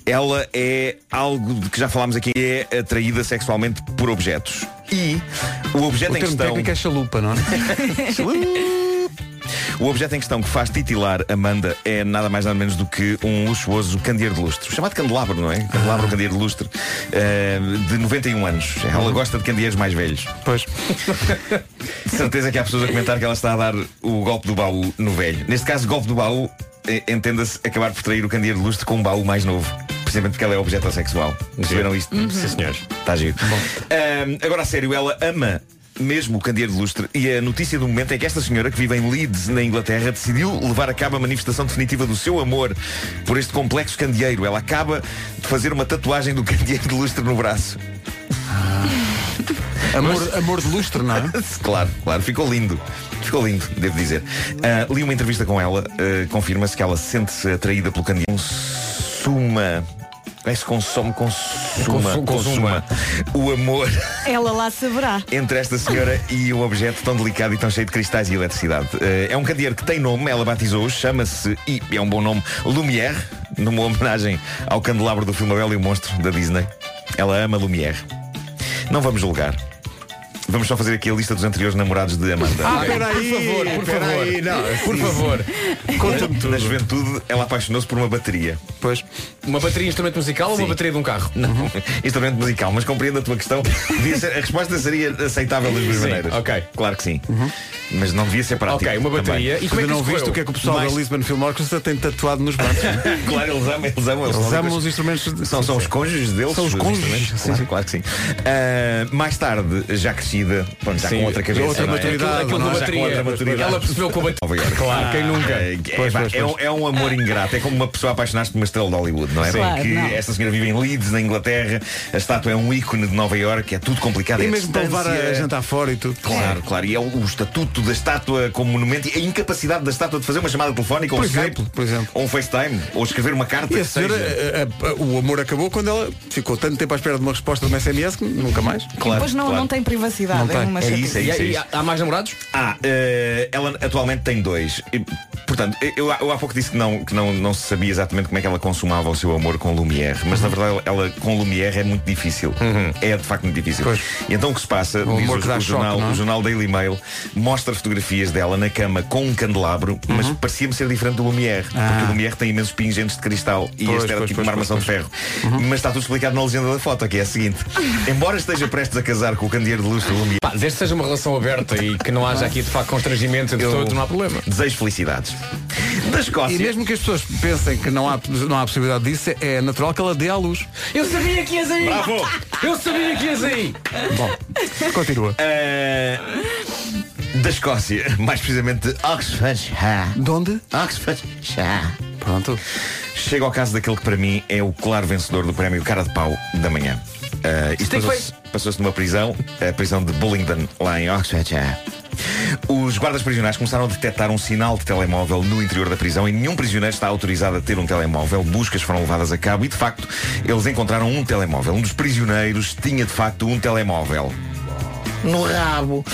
Ela é algo de que já falámos aqui, é atraída sexualmente por objetos. E o objeto O em termo questão. técnico é chalupa, não é? O objeto em questão que faz titilar Amanda é nada mais nada menos do que um luxuoso candeeiro de lustre. Chamado candelabro, não é? Candelabro, candeeiro de lustre. eh, de 91 anos. Ela gosta de candeeiros mais velhos. Pois. De certeza que há pessoas a comentar que ela está a dar o golpe do baú no velho. Neste caso, golpe do baú, eh, entenda-se acabar por trair o candeeiro de lustre com um baú mais novo. Precisamente porque ela é objeto sexual. Perceberam isto? Sim, senhores. Está giro. Ahm, agora a sério, ela ama mesmo o candeeiro de lustre. E a notícia do momento é que esta senhora, que vive em Leeds, na Inglaterra, decidiu levar a cabo a manifestação definitiva do seu amor por este complexo candeeiro. Ela acaba de fazer uma tatuagem do candeeiro de lustre no braço. Amor, amor de lustre, não é? claro, claro, ficou lindo. Ficou lindo, devo dizer. Ah, li uma entrevista com ela, ah, confirma-se que ela sente-se atraída pelo candeeiro. Consuma. É se consome, consuma, Consu- consuma o amor Ela lá saberá. entre esta senhora e um objeto tão delicado e tão cheio de cristais e eletricidade. Eh, É um candeeiro que tem nome, ela batizou, chama-se, e é um bom nome, Lumière, numa homenagem ao candelabro do filme A Bela e o Monstro, da Disney. Ela ama Lumière. Não vamos julgar. Vamos só fazer aqui a lista dos anteriores namorados de Amanda. Ah, peraí, Por favor, por peraí, favor. não, Por favor. Conta-me tudo. Na juventude, ela apaixonou-se por uma bateria. Pois. Uma bateria de instrumento musical ou Sim. uma bateria de um carro? Não, instrumento musical, mas compreendo a tua questão. Ser- a resposta seria aceitável das duas Sim, maneiras. ok. Claro que sim. Mas não devia ser prático. Ok, uma bateria. também. E como é Ainda que não viste o que é que o pessoal Mais- da Lisbon Film Orchestra tem tatuado nos braços? Claro, eles amam, eles amam. Eles são amam os- os instrumentos de... São, são os cônjuges deles. São os cônjuges, instrumentos, sim, Claro, sim. claro que sim. Ah, mais tarde, já crescida, pronto, já Sim, com outra cabeça. outra não é? maturidade, Aquilo é? Já com outra maturidade. Ela percebeu com a bateria. Claro, quem nunca? É, Pois, é, pois, é um, pois. é um amor ingrato. É como uma pessoa apaixonar-se por uma estrela de Hollywood, não é? Claro, que não. esta senhora vive em Leeds, na Inglaterra. A estátua é um ícone de Nova Iorque. É tudo complicado. E é mesmo para levar a jantar fora e tudo. Claro, claro. E é o, o estatuto da estátua como monumento e a incapacidade da estátua de fazer uma chamada telefónica ou Por um Skype, exemplo, por exemplo. ou um FaceTime, ou escrever uma carta. E a senhora, seja. a- a- o amor acabou quando ela ficou tanto tempo à espera de uma resposta de uma SMS que nunca mais. e depois não, não tem privacidade. Não tem. É, uma É isso, é E, isso, é isso. há- há mais namorados? Ah, eh, ela atualmente tem dois. E, portanto, eu, eu há pouco disse que, não, que não, não se sabia exatamente como é que ela consumava o seu amor com Lumière, mas na verdade ela com Lumière é muito difícil. É de facto muito difícil. Pois. E então o que se passa, O diz o, o choque, jornal, é? o jornal Daily Mail, mostra fotografias dela na cama com um candelabro, mas parecia-me ser diferente do Lumière, porque o Lumière tem imensos pingentes de cristal e Pois, este era pois, tipo pois, uma pois, armação de ferro. Mas está tudo explicado na legenda da foto, que é a seguinte: embora esteja prestes a casar com o candeeiro de lustre Lumière, Pá, desde que seja uma relação aberta e que não haja aqui de facto constrangimentos entre Eu- todos, não há problema. desejo felicidades. Da Escócia. E mesmo que as pessoas pensem que não há, não há possibilidade disso, é natural que ela dê à luz. Eu sabia que ias aí! Bravo! Eu sabia que ias aí! Bom, continua. Eh, da Escócia, mais precisamente de Oxfordshire. De onde? Oxfordshire. Pronto. Chega ao caso daquele que para mim é o claro vencedor do prémio Cara de Pau da manhã. Eh, isto que passou-se passou-se numa prisão, a prisão de Bullingdon, lá em Oxfordshire. Os guardas prisionais começaram a detectar um sinal de telemóvel no interior da prisão e nenhum prisioneiro está autorizado a ter um telemóvel. Buscas foram levadas a cabo e, de facto, eles encontraram um telemóvel. Um dos prisioneiros tinha, de facto, um telemóvel. No rabo.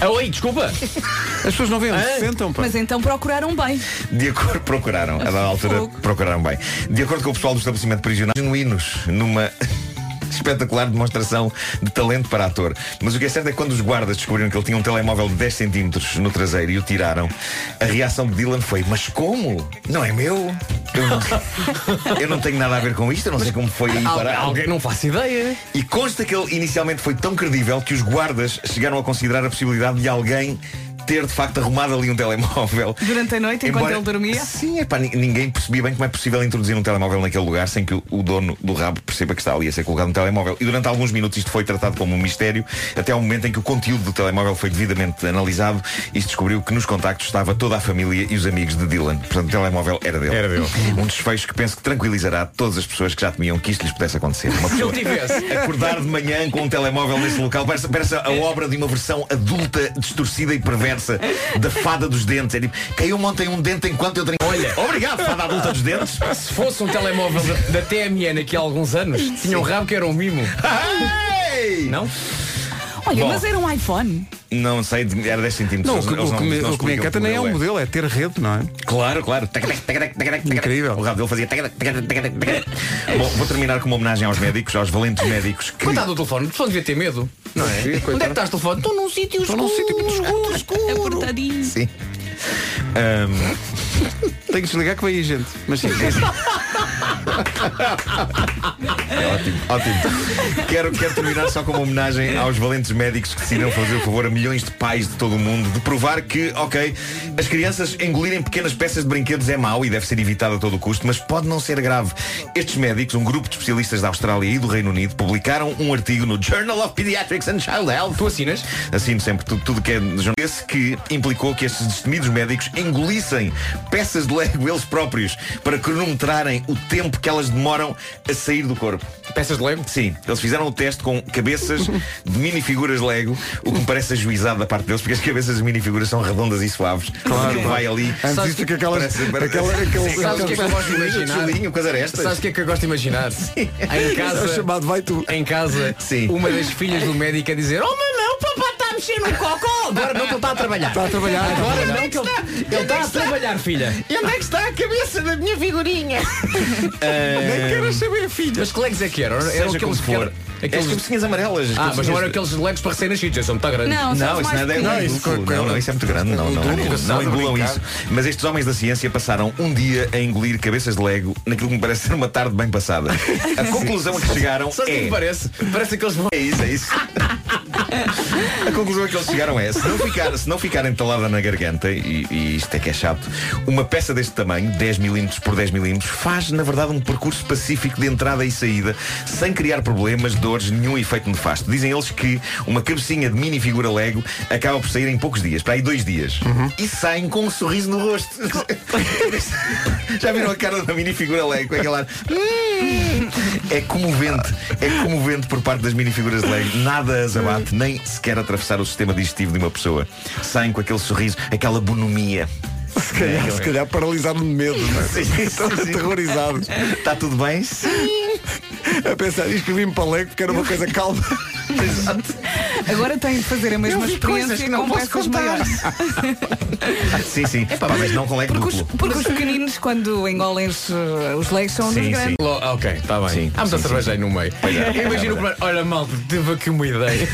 Ah, oi, desculpa! As pessoas não veem onde se sentam, pá. Mas então procuraram bem. De acordo, procuraram, a dada altura Fogo. procuraram bem. De acordo com o pessoal do estabelecimento prisional, genuínos numa espetacular demonstração de talento para ator. Mas o que é certo é que quando os guardas descobriram que ele tinha um telemóvel de 10 centímetros no traseiro e o tiraram, a reação de Dylan foi, mas como? Não é meu? Eu não, eu não tenho nada a ver com isto, eu não sei como foi aí parar. alguém não faço ideia. E consta que ele inicialmente foi tão credível que os guardas chegaram a considerar a possibilidade de alguém ter de facto arrumado ali um telemóvel. Durante a noite, enquanto Embora- ele dormia. Sim, epá, ni- ninguém percebia bem como é possível introduzir um telemóvel naquele lugar sem que o, dono do rabo perceba que está ali a ser colocado um telemóvel. E durante alguns minutos isto foi tratado como um mistério, até ao momento em que o conteúdo do telemóvel foi devidamente analisado e se descobriu que nos contactos estava toda a família e os amigos de Dylan. Portanto, o telemóvel era dele. Era dele. Um desfecho que penso que tranquilizará todas as pessoas que já temiam que isto lhes pudesse acontecer. Uma Se pessoa acordar de manhã com um telemóvel nesse local parece, parece a obra de uma versão adulta, distorcida e perversa da fada dos dentes. É tipo, caiu-me ontem um dente enquanto eu tenho. Olha. Obrigado, fada adulta dos dentes. Se fosse um telemóvel da, da TMN aqui há alguns anos, tinha um rabo que era um mimo. Não? Olha, Bom. mas era um iPhone. Não sei, era 10 centímetros. Não, o que, eles o que me, não o que me encanta nem é o modelo é ter rede, não é? Claro, claro. Incrível. O rabo dele fazia. Bom, vou terminar com uma homenagem aos médicos, aos valentes médicos que. Coitado do telefone, o telefone devia ter medo. Não é? Sim, Onde é que estás, telefone? Estou num sítio Estou num sítio muito escuro, escuro. Apertadinho. Sim. Ahm, Tenho que desligar que vai aí gente. Mas sim, é ótimo, ótimo. Quero, quero terminar só com uma homenagem aos valentes médicos que decidiram fazer o favor a milhões de pais de todo o mundo de provar que, ok, as crianças engolirem pequenas peças de brinquedos é mau e deve ser evitado a todo o custo, mas pode não ser grave. Estes médicos, um grupo de especialistas da Austrália e do Reino Unido, publicaram um artigo no Journal of Pediatrics and Child Health. Tu assinas? Assino sempre tudo, tudo que é. Esse que implicou que estes destemidos médicos engolissem peças de Lego eles próprios para cronometrarem o tempo que elas demoram a sair do corpo. Peças de Lego? Sim, eles fizeram o teste com cabeças de minifiguras Lego, o que me parece ajuizado da parte deles, porque as cabeças de minifiguras são redondas e suaves. Claro, Aquilo vai ali. Antes disso que aquelas. Parece- parece- aquela, Sim, Sabes o que é que eu gosto de imaginar? Sabes o que é que eu gosto de imaginar? Em É o casa, chamado vai tu. em casa Sim. uma das filhas do médico a dizer Oh mamãe, a mexer no cocó Agora não que ele está a trabalhar Está a trabalhar. Agora não que ele, ele está a trabalhar, filha E onde é que está a cabeça da minha figurinha? Nem queres saber, filha. Mas que legos é que eram? Aqueles como que for. eram- As aqueles... cabecinhas amarelas. Ah, mas não eram aqueles legos para recém-nascidos, são muito grandes Não, isso mais não é não, não, isso é muito grande. Não, não, não, que engulam isso. Mas estes homens da ciência passaram um dia a engolir cabeças de Lego naquilo que me parece ser uma tarde bem passada. A conclusão a que chegaram Sabe o que é é. que parece? Parece aqueles É isso, é isso. A conclusão a que eles chegaram é, se não ficar, se não ficar entalada na garganta, e, e isto é que é chato, uma peça deste tamanho, 10 milímetros por 10 milímetros, faz, na verdade, um percurso pacífico de entrada e saída, sem criar problemas, dores, nenhum efeito nefasto. Dizem eles que uma cabecinha de mini figura Lego acaba por sair em poucos dias, para aí dois dias. E saem com um sorriso no rosto. Já viram a cara da mini figura Lego aquela. É comovente, é comovente por parte das minifiguras de Lego. Nada as abate, nem sequer atravessar o sistema digestivo de uma pessoa. Saem com aquele sorriso, aquela bonomia. Se calhar, se calhar paralisado de medo. não é? Sim, sim, Estão sim. aterrorizados. Está tudo bem? Sim. A pensar, inscrevi-me para Lego porque era uma coisa calma. Agora têm de fazer a mesma experiência que não com posso peças contar. maiores. Sim, sim. Pá, mas não com Lego Porque os, duplo. porque os pequeninos, quando engolem os, uh, os leis, são Sim, dos sim. grandes. Lo- ah, ok, está bem. Sim, Há muita sim, cerveja aí no meio. é, Imagina o primeiro. Olha, malta, tive aqui uma ideia.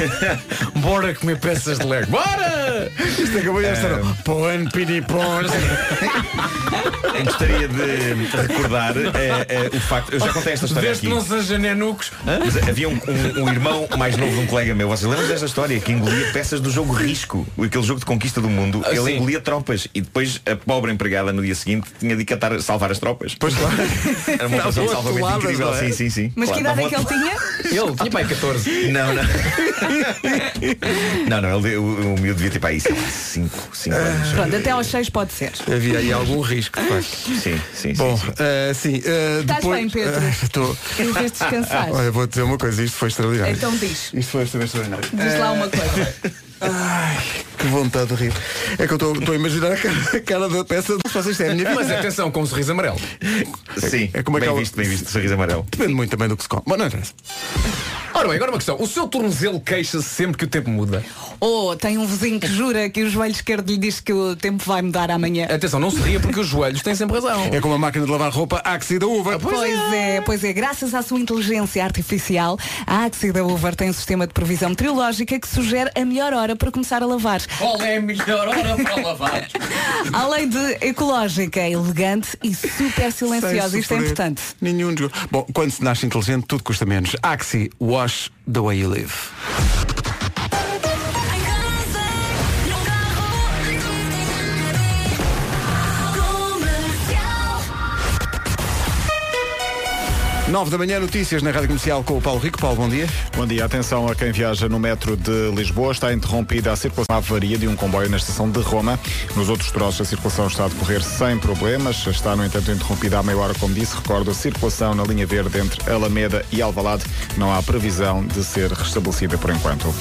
Bora comer peças de Lego. Bora! Isto acabou de estar. Pon, piripon. Eu gostaria de recordar eh, eh, o facto. Eu já contei esta história Desde aqui. que não seja nenucos. Mas havia um, um- um irmão mais novo de um colega meu. Vocês lembram desta história? Que engolia peças do jogo Risco, aquele jogo de conquista do mundo. Ah, Ele sim. engolia tropas e depois a pobre empregada no dia seguinte tinha de catar, salvar as tropas. Pois claro. Era uma operação de salvamento incrível. não é? Sim, sim, sim. Mas que Claro, idade é que ele tinha? Ele tinha pai 14. Não, não. não, não, ele, o, o miúdo devia ter para aí 5 anos. Pronto, até aos 6 pode ser. Havia aí algum risco, de facto. Sim, sim, Bom, sim. sim. eh, sim. eh, Estás depois, bem, Pedro? eh, Estou. Queres descansar? Olha, vou dizer uma coisa, isto foi extraordinário. Então diz. Isto foi extraordinário. Diz lá uma coisa. Ai, que vontade de rir. É que eu estou a imaginar a cara, a cara da peça. Se vocês têm a minha Mas vida. atenção, com um sorriso amarelo. Sim, é como bem aquela- visto, bem visto, sorriso amarelo. Depende muito também do que se come. Mas não interessa. Ora bem, agora uma questão. O seu tornozelo queixa-se sempre que o tempo muda? Ou tem um vizinho que jura que o joelho esquerdo lhe diz que o tempo vai mudar amanhã. Atenção, não se ria porque os joelhos têm sempre razão. É como a máquina de lavar roupa Axi da uva. Pois é, pois é, graças à sua inteligência artificial, a Axi da Uber tem um sistema de previsão meteorológica que sugere a melhor hora para começar a lavar. Qual é a melhor hora para lavar? Além de ecológica, elegante e super silenciosa. Isto é importante. Nenhum desgo- Bom, quando se nasce inteligente, tudo custa menos. Axi, wash the way you live. Nove da manhã, notícias na Rádio Comercial com o Paulo Rico. Paulo, bom dia. Bom dia, atenção a quem viaja no metro de Lisboa. Está interrompida a circulação à avaria de um comboio na estação de Roma. Nos outros troços a circulação está a decorrer sem problemas. Está, no entanto, interrompida há meia hora, como disse. Recordo a circulação na linha verde entre Alameda e Alvalade. Não há previsão de ser restabelecida por enquanto.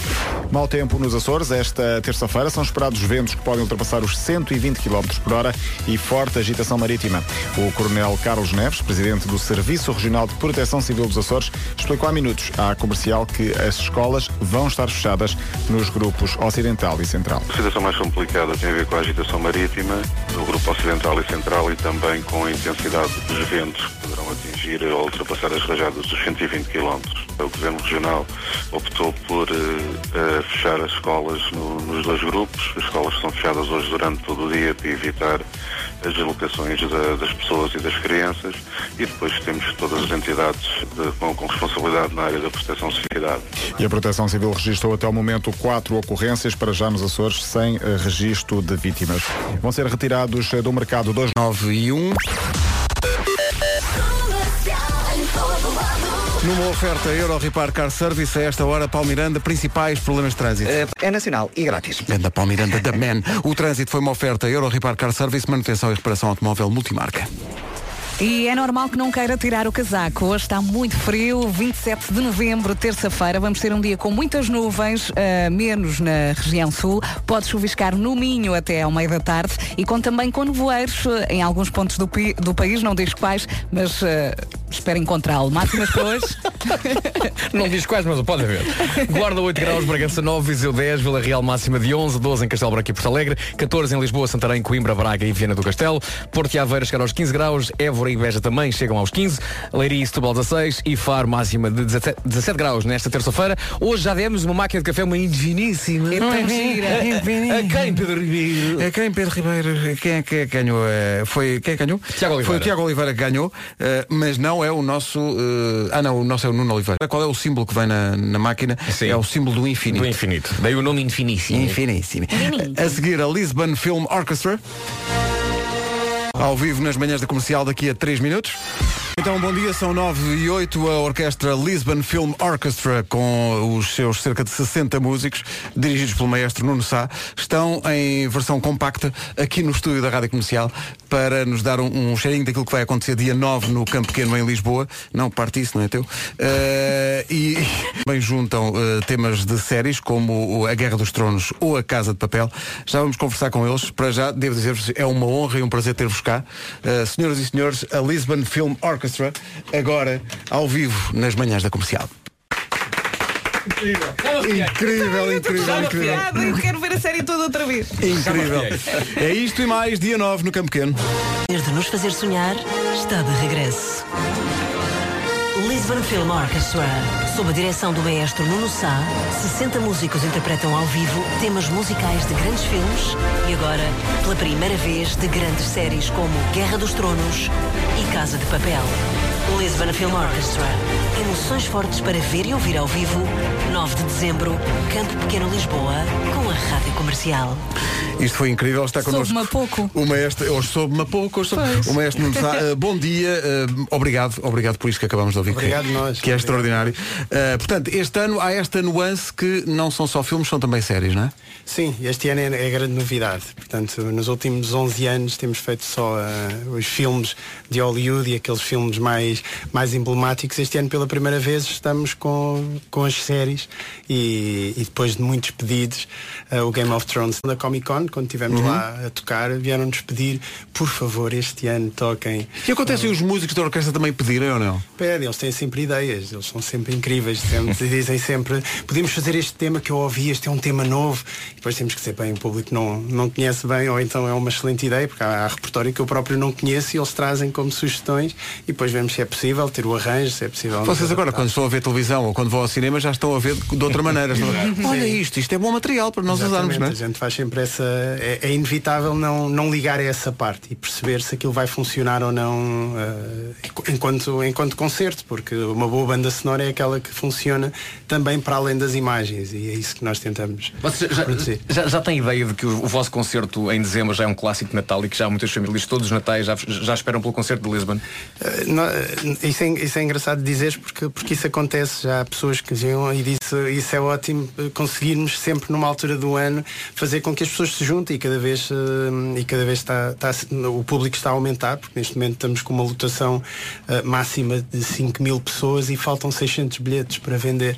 Mau tempo nos Açores. Esta terça-feira são esperados ventos que podem ultrapassar os 120 km por hora e forte agitação marítima. O coronel Carlos Neves, presidente do Serviço Regional de Proteção Civil dos Açores, explicou há minutos à comercial que as escolas vão estar fechadas nos grupos Ocidental e Central. A situação mais complicada tem a ver com a agitação marítima, no grupo ocidental e central e também com a intensidade dos ventos que poderão atingir ou ultrapassar as rajadas dos 120 km. O Governo Regional optou por eh, fechar as escolas no- nos dois grupos. As escolas são fechadas hoje durante todo o dia para evitar as deslocações das pessoas e das crianças e depois temos todas as entidades de, com, com, responsabilidade na área da proteção civil. E a Proteção Civil registrou até o momento quatro ocorrências para já nos Açores sem eh, registro de vítimas. Vão ser retirados eh, do mercado 291. Numa oferta Euro Repar Car Service, a esta hora, Palmiranda, principais problemas de trânsito. É nacional e grátis. Anda Palmiranda da Man. O trânsito foi uma oferta Euro Repar Car Service, manutenção e reparação automóvel multimarca. E é normal que não queira tirar o casaco. Hoje está muito frio, 27 de novembro, terça-feira. Vamos ter um dia com muitas nuvens, ah, menos na região sul. Pode chuviscar no Minho até ao meio da tarde e com, também com nevoeiros ah, em alguns pontos do, pi- do país, não diz quais, mas ah, espero encontrá-lo. Máximas para hoje? Não diz quais, mas pode haver. Guarda 8 graus, Bragança 9, Viseu 10, Vila Real máxima de 11, 12 em Castelo Branco e Porto Alegre, 14 em Lisboa, Santarém, Coimbra, Braga e Viana do Castelo, Porto e Aveiro chegar aos 15 graus, Évora e Beja também chegam aos 15, Leiria e Setúbal 16 e Faro máxima de 17, 17 graus nesta terça-feira. Hoje já demos uma máquina de café, uma indiviníssima. É tão gira. A quem, Pedro Ribeiro? É quem, Pedro Ribeiro? Quem é que ganhou? Eh, Foi quem é que ganhou? Tiago Oliveira. Foi o Tiago Oliveira que ganhou, eh, mas não é o nosso. eh, ah, não, o nosso é o Nuno Oliveira. Qual é o símbolo que vem na, na máquina? Sim. É o símbolo do infinito. Do infinito. Daí o nome infiníssimo. Infiníssimo. A seguir, a Lisbon Film Orchestra. Ao vivo nas manhãs da comercial daqui a 3 minutos. Então, bom dia, são 9 e 8, a orquestra Lisbon Film Orchestra, com os seus cerca de 60 músicos, dirigidos pelo maestro Nuno Sá, estão em versão compacta aqui no estúdio da Rádio Comercial para nos dar um, um cheirinho daquilo que vai acontecer dia 9 no Campo Pequeno em Lisboa. Não, parte isso, não é teu? Eh, e bem juntam eh, temas de séries como A Guerra dos Tronos ou A Casa de Papel. Já vamos conversar com eles. Para já, devo dizer-vos, é uma honra e um prazer ter-vos cá. Eh, senhoras e senhores, a Lisbon Film Orchestra, agora ao vivo nas manhãs da comercial. Incrível, incrível, incrível. Eu quero ver a série toda outra vez. Incrível. É isto e mais, dia 9 no Campo Pequeno. de nos fazer sonhar está de regresso. Lisbon Film Orchestra, sob a direção do maestro Nuno Sá, 60 músicos interpretam ao vivo temas musicais de grandes filmes e agora, pela primeira vez, de grandes séries como Guerra dos Tronos e Casa de Papel. Lisbon Film Orchestra, emoções fortes para ver e ouvir ao vivo, 9 de dezembro, Campo Pequeno Lisboa, com a Rádio Comercial. Isto foi incrível, está connosco. Soube-me a pouco. O maestro, hoje soube-me a pouco, hoje soube- o maestro Nuno. Eh, bom dia, eh, obrigado, obrigado por isto que acabamos de ouvir. Obrigado que, nós. Que é extraordinário. Eh, portanto, este ano há esta nuance que não são só filmes, são também séries, não é? Sim, este ano é, é grande novidade. Portanto, nos últimos 11 anos temos feito só ah, os filmes de Hollywood e aqueles filmes mais, mais emblemáticos. Este ano, pela primeira vez, estamos com, com as séries e, e depois de muitos pedidos, ah, o Game of Thrones na Comic Con, quando estivemos Uhum. lá a tocar, vieram-nos pedir, por favor, este ano toquem. E acontece os músicos da orquestra também pedirem ou não? Pedem, eles têm sempre ideias, eles são sempre incríveis, sempre, dizem sempre, podemos fazer este tema que eu ouvi, este é um tema novo, depois temos que ser bem, o público não, não conhece bem, ou então é uma excelente ideia, porque há, há repertório que eu próprio não conheço e eles trazem como sugestões e depois vemos se é possível ter o arranjo, se é possível. Vocês agora, quando estão a ver televisão ou quando vão ao cinema, já estão a ver de outra maneira. A ver, Olha isto, isto é bom material para nós usarmos, Exatamente, não é? A gente faz sempre essa. É, é inevitável não, não ligar a essa parte e perceber se aquilo vai funcionar ou não eh, enquanto, enquanto concerto, porque uma boa banda sonora é aquela que funciona também para além das imagens e é isso que nós tentamos. Vocês já, produzir. Já, já têm ideia de que o, o vosso concerto em dezembro já é um clássico de Natal e que já muitas famílias, todos os natais, já, já esperam pelo concerto de Lisbon? Eh, nó- eh, isso, é, isso é engraçado de dizer porque, porque isso acontece. Já há pessoas que diziam e disso, isso é ótimo eh, conseguirmos sempre numa altura do ano fazer com que as pessoas se juntem e cada vez, eh, e cada vez está, está- o público está a aumentar, porque neste momento estamos com uma lotação eh, máxima de 5 mil pessoas e faltam 600 bilhetes para vender.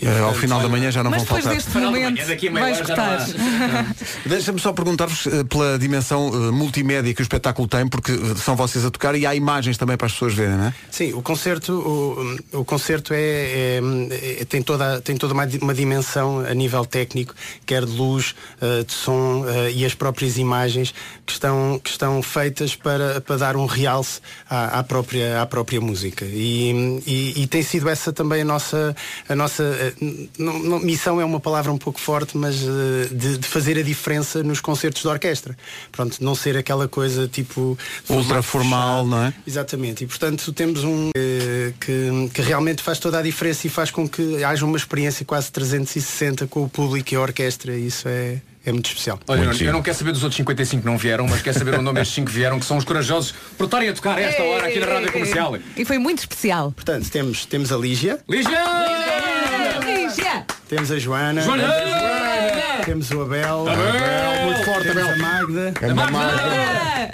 E, Eh, ao portanto, final da manhã já não Mas vão depois faltar. deste momento vai escutar. Deixa-me só perguntar-vos eh, pela dimensão eh, multimédia que o espetáculo tem, porque eh, são vocês a tocar e há imagens também para as pessoas verem, não é? Sim, o concerto, o, o concerto é, é- é- tem toda, tem toda uma, di- uma dimensão a nível técnico, quer de luz, de som e as próprias imagens que estão, que estão feitas para, para dar um realce à, à própria, à própria música. E, e- e tem sido essa também a nossa, a nossa não- não- missão é uma palavra um pouco forte, mas de, de fazer a diferença nos concertos de orquestra. Pronto, não ser aquela coisa tipo Ultra formal, não é? Exatamente, e portanto temos um eh, que, que realmente faz toda a diferença e faz com que haja uma experiência quase 360 com o público e a orquestra, e isso é, é muito especial. Olha, eu, eu não quero saber dos outros 55 que não vieram, mas quero saber o nome destes 5 que vieram, que são os corajosos por estarem a tocar a esta hora aqui na Rádio Comercial. E foi muito especial. Portanto, temos, temos a Lígia, Lígia! Lígia! temos a Joana, Joana! Temos o Abel, Abel! muito forte, temos a Magda,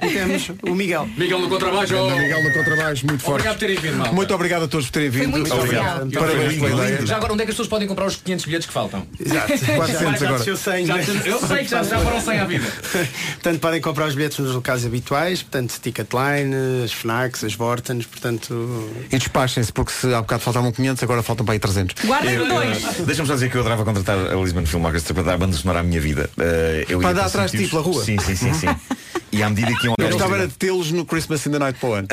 e temos o Miguel. Miguel no contrabaixo. Miguel no contrabaixo, muito forte. Obrigado por terem vindo, malta. Muito obrigado a todos por terem vindo. muito Obrigado. Parabéns pela ideia. Já agora, onde é que as pessoas podem comprar os 500 bilhetes que faltam? Exato. 400 Já agora. desceu 100, Já- né? eu sei que já, já foram 100 à vida. Portanto, podem comprar os bilhetes nos locais habituais, portanto, Ticketline, as FNACs, as Vortens, portanto... E despachem-se, porque se há bocado faltavam 500, agora faltam para aí 300. Guardem dois. Deixa-me só dizer que eu adorava contratar a Lisbon Film Orchestra para dar a banda sonora à minha vida. Eh, eu Para ia dar atrás de ti pela rua? Sim, sim, sim, sim. E à medida que iam Eu gostava era de tê-los no Christmas in the Night para o ano.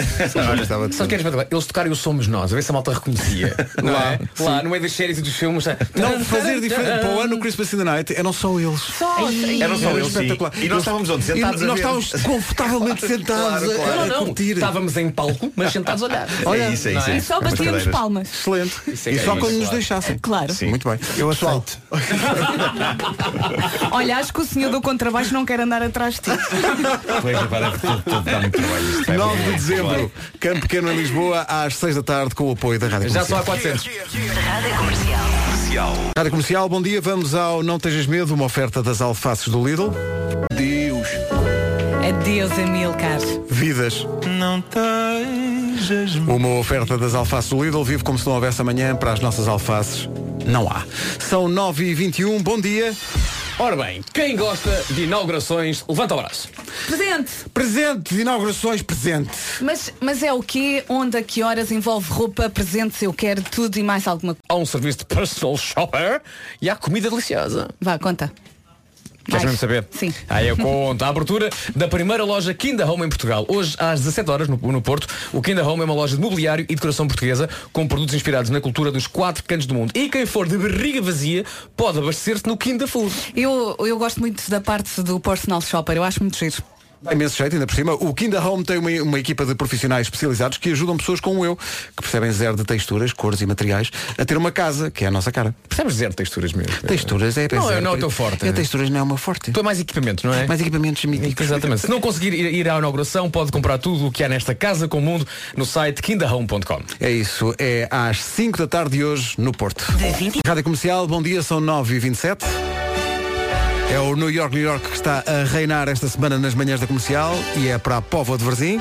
Só queres ver? Eles tocarem o Somos Nós, a ver se a malta reconhecia. Não Lá, é? Lá, no meio das séries e dos filmes. Não, fazer diferente. Para o ano, no Christmas in the Night, eram só eles. Só, Eram só eles, espetacular. E nós estávamos onde? Sentados E a nós estávamos confortavelmente sentados a, a Não, não, curtir. estávamos em palco, mas sentados a olhar. Olha, é isso, é não isso. é? E só batíamos palmas. Excelente. É e que é só quando nos deixassem. Claro. Sim. Muito bem. Eu aceito. Olha, acho que o senhor do contrabaixo não quer andar atrás de ti. Pois, dar muito trabalho isto. vai 9 de bem. dezembro, Campo Pequeno em Lisboa, às 6 da tarde, com o apoio da Rádio Já só Comercial. há 400. Rádio Comercial. Rádio Comercial, bom dia. Vamos ao Não Tejas Medo, uma oferta das alfaces do Lidl. Deus. Adeus, Amilcar. Vidas. Não tejas Uma oferta das alfaces do Lidl. Vive como se não houvesse amanhã. Para as nossas alfaces, não há. São 9h21. Bom dia. Ora bem, quem gosta de inaugurações, levanta o braço. Presente. Presente de inaugurações, presente. Mas, mas é o quê? Onde, a que horas envolve roupa, presentes, eu quero tudo e mais alguma coisa. Há um serviço de personal shopper e há comida deliciosa. Vá, conta. Queres mesmo saber? Sim. Aí eu conto. A abertura da primeira loja Kinda Home em Portugal. Hoje, às 17 horas no, no Porto, o Kinda Home é uma loja de mobiliário e decoração portuguesa com produtos inspirados na cultura dos quatro cantos do mundo. E quem for de barriga vazia pode abastecer-se no Kinda Food. Eu, eu gosto muito da parte do personal shopper, eu acho muito giro. Dá imenso jeito, ainda por cima. O Kinda Home tem uma, uma equipa de profissionais especializados que ajudam pessoas como eu, que percebem zero de texturas, cores e materiais, a ter uma casa, que é a nossa cara. Percebes zero texturas mesmo? Texturas é Não, zero. não é o teu forte. É, texturas não é meu forte. Tu é mais equipamento, não é? Mais equipamentos míticos. Exatamente. Se não conseguir ir, ir à inauguração, pode comprar tudo o que há nesta casa com o mundo no site kindahome.com. É isso, é às 5 da tarde de hoje no Porto. Rádio Comercial, bom dia, são 9h27. É o New York, New York que está a reinar esta semana nas manhãs da comercial e é para a Póvoa de Varzim.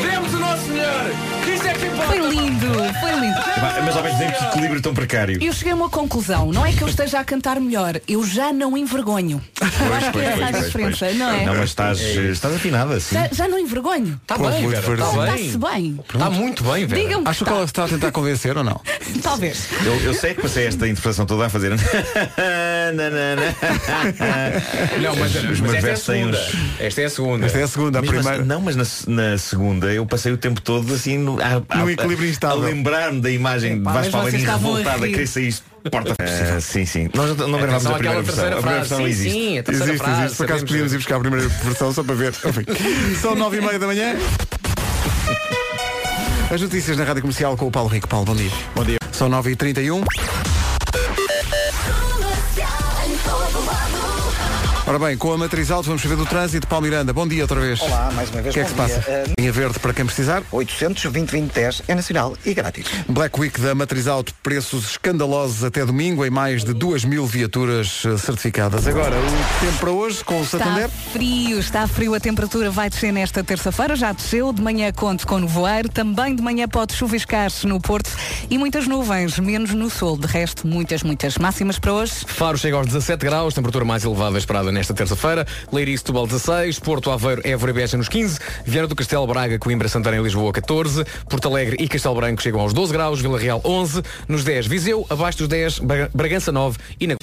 Vemos o nosso Senhor! Isso é que importa! Foi lindo, foi Epá, Mas ao mesmo tempo que equilíbrio tão precário. Eu cheguei a uma conclusão, não é que eu esteja a cantar melhor, eu já não envergonho. Agora que é essa a diferença, não é? Não, mas estás, estás afinada, sim. Já, já não envergonho. Está bem, Vera, está Está-se bem. bem. Está muito bem, Vera. Acho que está. ela está a tentar convencer ou não? Talvez. Eu, eu sei que passei esta interpretação toda a fazer. Não, mas, mas meus esta é a segunda. Esta é a segunda. Esta é a segunda, a primeira. não, mas na, na segunda eu passei o tempo todo assim no, a, a- equilíbrio a, instável. a lembrar-me da imagem de Vasco Palmeirinho estavam a revoltado a rir. querer sair porta Ah, Sim, sim. Nós não, não gravámos a primeira versão. A primeira versão não Sim, existe. sim, Existe, frase. existe. Por acaso sabemos. podíamos ir buscar a primeira versão só para ver. São 9 e meia da manhã. As notícias na Rádio Comercial com o Paulo Rico. Paulo, bom dia. Bom dia. São 9 e 31 Ora bem, com a matriz alta vamos saber do trânsito. Paulo Miranda, bom dia outra vez. Olá, mais uma vez. O que é que se passa? Eh, Linha verde para quem precisar. 820 2010 é nacional e grátis. Black Week da Matriz Auto, preços escandalosos até domingo em mais de 2 mil viaturas eh, certificadas. Agora, o tempo para hoje com o Santander. Está frio, está frio, a temperatura vai descer nesta terça-feira, já desceu, de manhã conto com nevoeiro, também de manhã pode chuviscar-se no Porto e muitas nuvens, menos no sul, de resto muitas, muitas máximas para hoje. Faro chega aos 17 graus, temperatura mais elevada esperada nesta terça-feira. Leiria Setúbal 16, Porto Aveiro, Évora e Beja nos 15, Viana do Castelo, Braga, Coimbra, Santarém e Lisboa 14, Porto Alegre e Castelo Branco chegam aos 12 graus, Vila Real 11, nos 10 Viseu, abaixo dos 10 Braga- Bragança 9 e na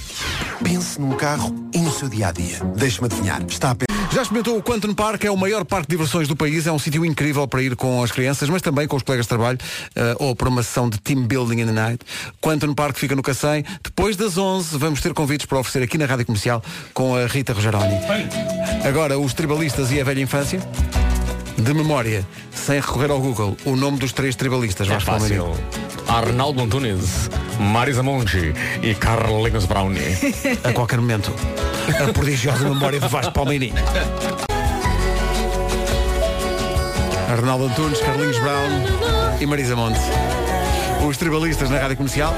Pense num carro e no seu dia-a-dia. Deixe-me adivinhar. Está a. Já experimentou o Quantum Park, é o maior parque de diversões do país, é um sítio incrível para ir com as crianças, mas também com os colegas de trabalho, eh, ou para uma sessão de team building in the night. Quantum Park fica no Cacém. Depois das 11 vamos ter convites para oferecer aqui na Rádio Comercial com a Rita Rogeroni. Agora, os tribalistas e a velha infância. De memória, sem recorrer ao Google, o nome dos três tribalistas. É Palmeirinho. Arnaldo Antunes, Marisa Monge e Carlinhos Brownie. A qualquer momento, a prodigiosa memória de Vasco Palmeirinho. Arnaldo Antunes, Carlinhos Brown e Marisa Monte. Os tribalistas na Rádio Comercial.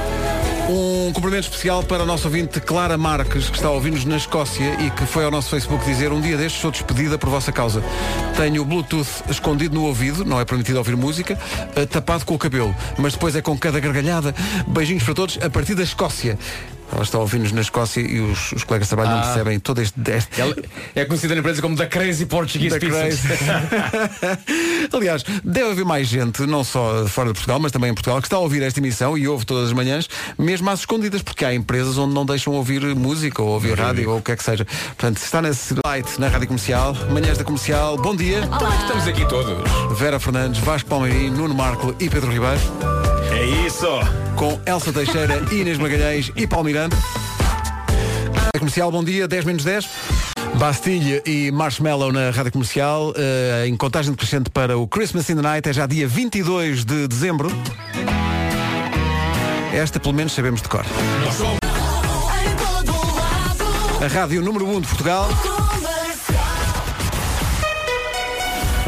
Um cumprimento especial para a nossa ouvinte Clara Marques, que está a ouvir-nos na Escócia e que foi ao nosso Facebook dizer um dia destes sou despedida por vossa causa. Tenho o Bluetooth escondido no ouvido, não é permitido ouvir música, eh, tapado com o cabelo, mas depois é com cada gargalhada. Beijinhos para todos a partir da Escócia. Ela está a ouvir-nos na Escócia e os, os colegas de trabalho não Ah. percebem todo este, este- Ela é conhecida na empresa como The Crazy Portuguese The Pieces. Aliás, deve haver mais gente, não só fora de Portugal, mas também em Portugal, que está a ouvir esta emissão e ouve todas as manhãs, mesmo às escondidas, porque há empresas onde não deixam ouvir música ou ouvir rádio ou o que é que seja. Portanto, se está nesse light na rádio comercial, manhãs da comercial, bom dia. Estamos aqui todos. Vera Fernandes, Vasco Palmeirinho, Nuno Marco e Pedro Ribeiro. É isso! Com Elsa Teixeira, Inês Magalhães e Paulo Miranda. Comercial, bom dia, 10 menos 10. Bastilha e Marshmallow na Rádio Comercial, eh, em contagem decrescente para o Christmas in the Night, é já dia 22 de dezembro. Esta, pelo menos, sabemos de cor. A Rádio número 1 de Portugal.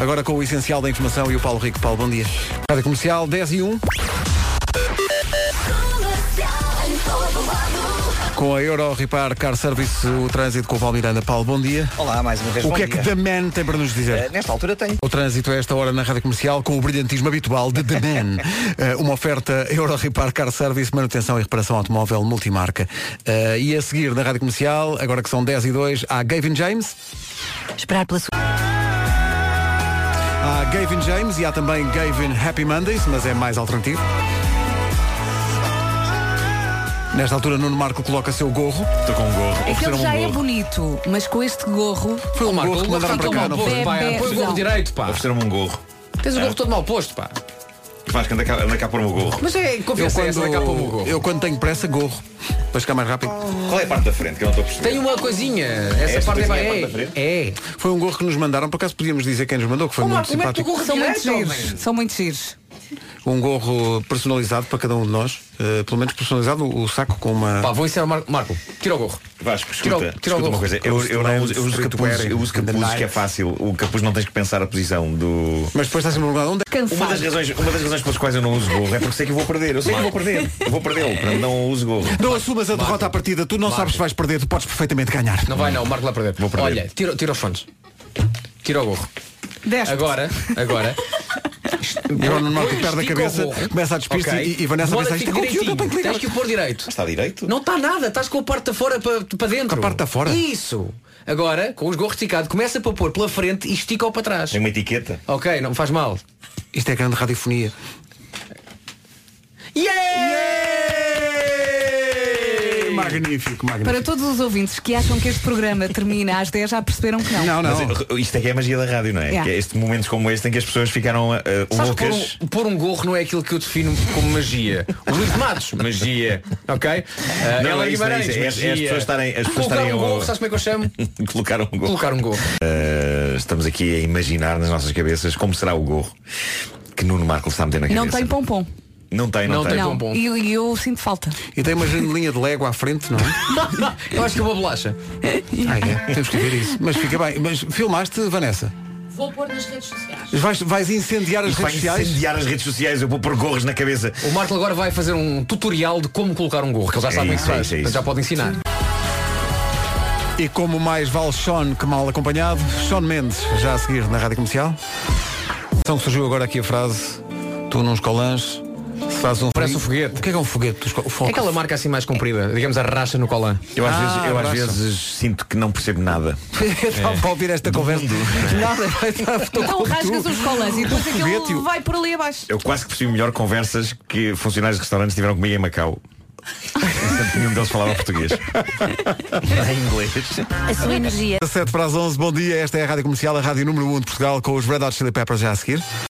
Agora com o essencial da informação e o Paulo Rico. Paulo, bom dia. Rádio Comercial 10 e 1. Com a Euro Repar Car Service, o trânsito com o Paulo Miranda. Paulo, bom dia. Olá, mais uma vez. O bom que é dia. que The Man tem para nos dizer? Eh, nesta altura tenho. O trânsito a esta hora na Rádio Comercial com o brilhantismo habitual de The Man. Eh, uma oferta Euro Repar Car Service, manutenção e reparação automóvel multimarca. Eh, e a seguir na Rádio Comercial, agora que são 10 e 2, há Gavin James. Esperar pela sua. Há Gavin James e há também Gavin Happy Mondays, mas é mais alternativo. Nesta altura, Nuno Marco coloca seu gorro. Estou com um gorro. É que ele já é bonito, mas com este gorro. Foi um Marco, gorro que o mandaram para cá, não foi? pá. Bebezão. Põe o gorro direito, pá. Ofereceram-me um gorro. Tens o gorro todo mal posto, pá. Vasco, anda cá, anda cá para o meu gorro. Mas é Eu confiança essa, vai cá para o meu quando, gorro. eu quando tenho pressa, gorro. Para ficar mais rápido. Qual é a parte da frente que eu não estou a perceber? Tem uma coisinha. Essa Esta parte é, é a é, parte da frente? é. Foi um gorro que nos mandaram, por acaso podíamos dizer quem nos mandou, que foi Ô, muito Marco, o simpático. gorro São muito giros. São muito giros. Um gorro personalizado para cada um de nós. eh, pelo menos personalizado o, o saco com uma. Pá, vou ensinar o Marco. Marco, tira o gorro. Vasco, Tira o- escuta, tira o escuta uma gorro. coisa. Eu, eu não uso, eu uso capuz, eu uso capuz que é fácil. O capuz não tens que pensar a posição do. Mas depois está sempre perguntado onde é Uma Cansado. das, razões, uma das razões pelas quais eu não uso gorro é porque sei que eu vou perder. Eu sei que eu vou perder. Eu vou perdê-lo. Não uso gorro. Não assumas a derrota à partida, tu não sabes se vais perder, tu podes perfeitamente ganhar. Não vai não, o Marco vai perder. Vou perder. Olha, tira, tira os fones. Tira o gorro. Deste. Agora, agora. E agora no Marco perde a cabeça, começa a despir-se Ok. e, e Vanessa pensa, que isto é conteúdo, eu tenho que ligar. Tens que o pôr direito. Está direito? Não está nada, estás com a parte da fora para, para dentro. Com a parte da fora? Isso. Agora, com os gorros esticados, começa para pôr pela frente e estica-o para trás. Tem uma etiqueta. Ok, não faz mal. Isto é grande radiofonia. Magnífico, magnífico. Para todos os ouvintes que acham que este programa termina às 10, já perceberam que não. Não, não. Mas, eh, isto é que é a magia da rádio, não é? Yeah. Que é este momentos como este em que as pessoas ficaram uh, que pôr loucas. um, pôr um gorro não é aquilo que eu defino como magia. O Luís de Matos, magia. Ok? Uh, Não, Ela é isso, não é Guimarães, isso. É as- é as magia. pessoas estarem- as pessoas Colocar estarem um ao- gorro, sabes como é que eu chamo? Colocaram um gorro. Colocar um gorro. Uh, estamos aqui a imaginar nas nossas cabeças como será o gorro que Nuno Marco está a meter na cabeça. Não tem pompom. Não tem, não, Não tem. tem. Não. E eu, eu sinto falta. E tem uma janelinha de Lego à frente, não é? Eu acho que é uma bolacha. Ah, é? Temos que ver isso. Mas fica bem. Mas filmaste, Vanessa? Vou pôr nas redes sociais. Vais, vais incendiar as Isto vai redes sociais? incendiar as redes sociais. Eu vou pôr gorros na cabeça. O Marco agora vai fazer um tutorial de como colocar um gorro, que ele já É sabe é que isso, é faz. é isso. já pode ensinar. E como mais vale Sean que mal acompanhado, Sean Mendes, já a seguir na Rádio Comercial. Então surgiu agora aqui a frase, tu nos colãs, Faz um Parece um foguete. O que é que é um foguete? Os É aquela marca assim mais comprida, digamos a racha no colan. Eu às, Ah, vezes, eu às racha. vezes sinto que não percebo nada. Estava a ouvir esta conversa. Nada, Então rasgas tu. os colãs e depois aquilo vai por ali abaixo. Eu quase que percebi melhor conversas que funcionários de restaurantes tiveram comigo em Macau. Nenhum deles falava português. em inglês. A sua energia. 17 para as 11, bom dia. Esta é a Rádio Comercial, a Rádio Número 1 de Portugal, com os Red Hot Chili Peppers já a seguir.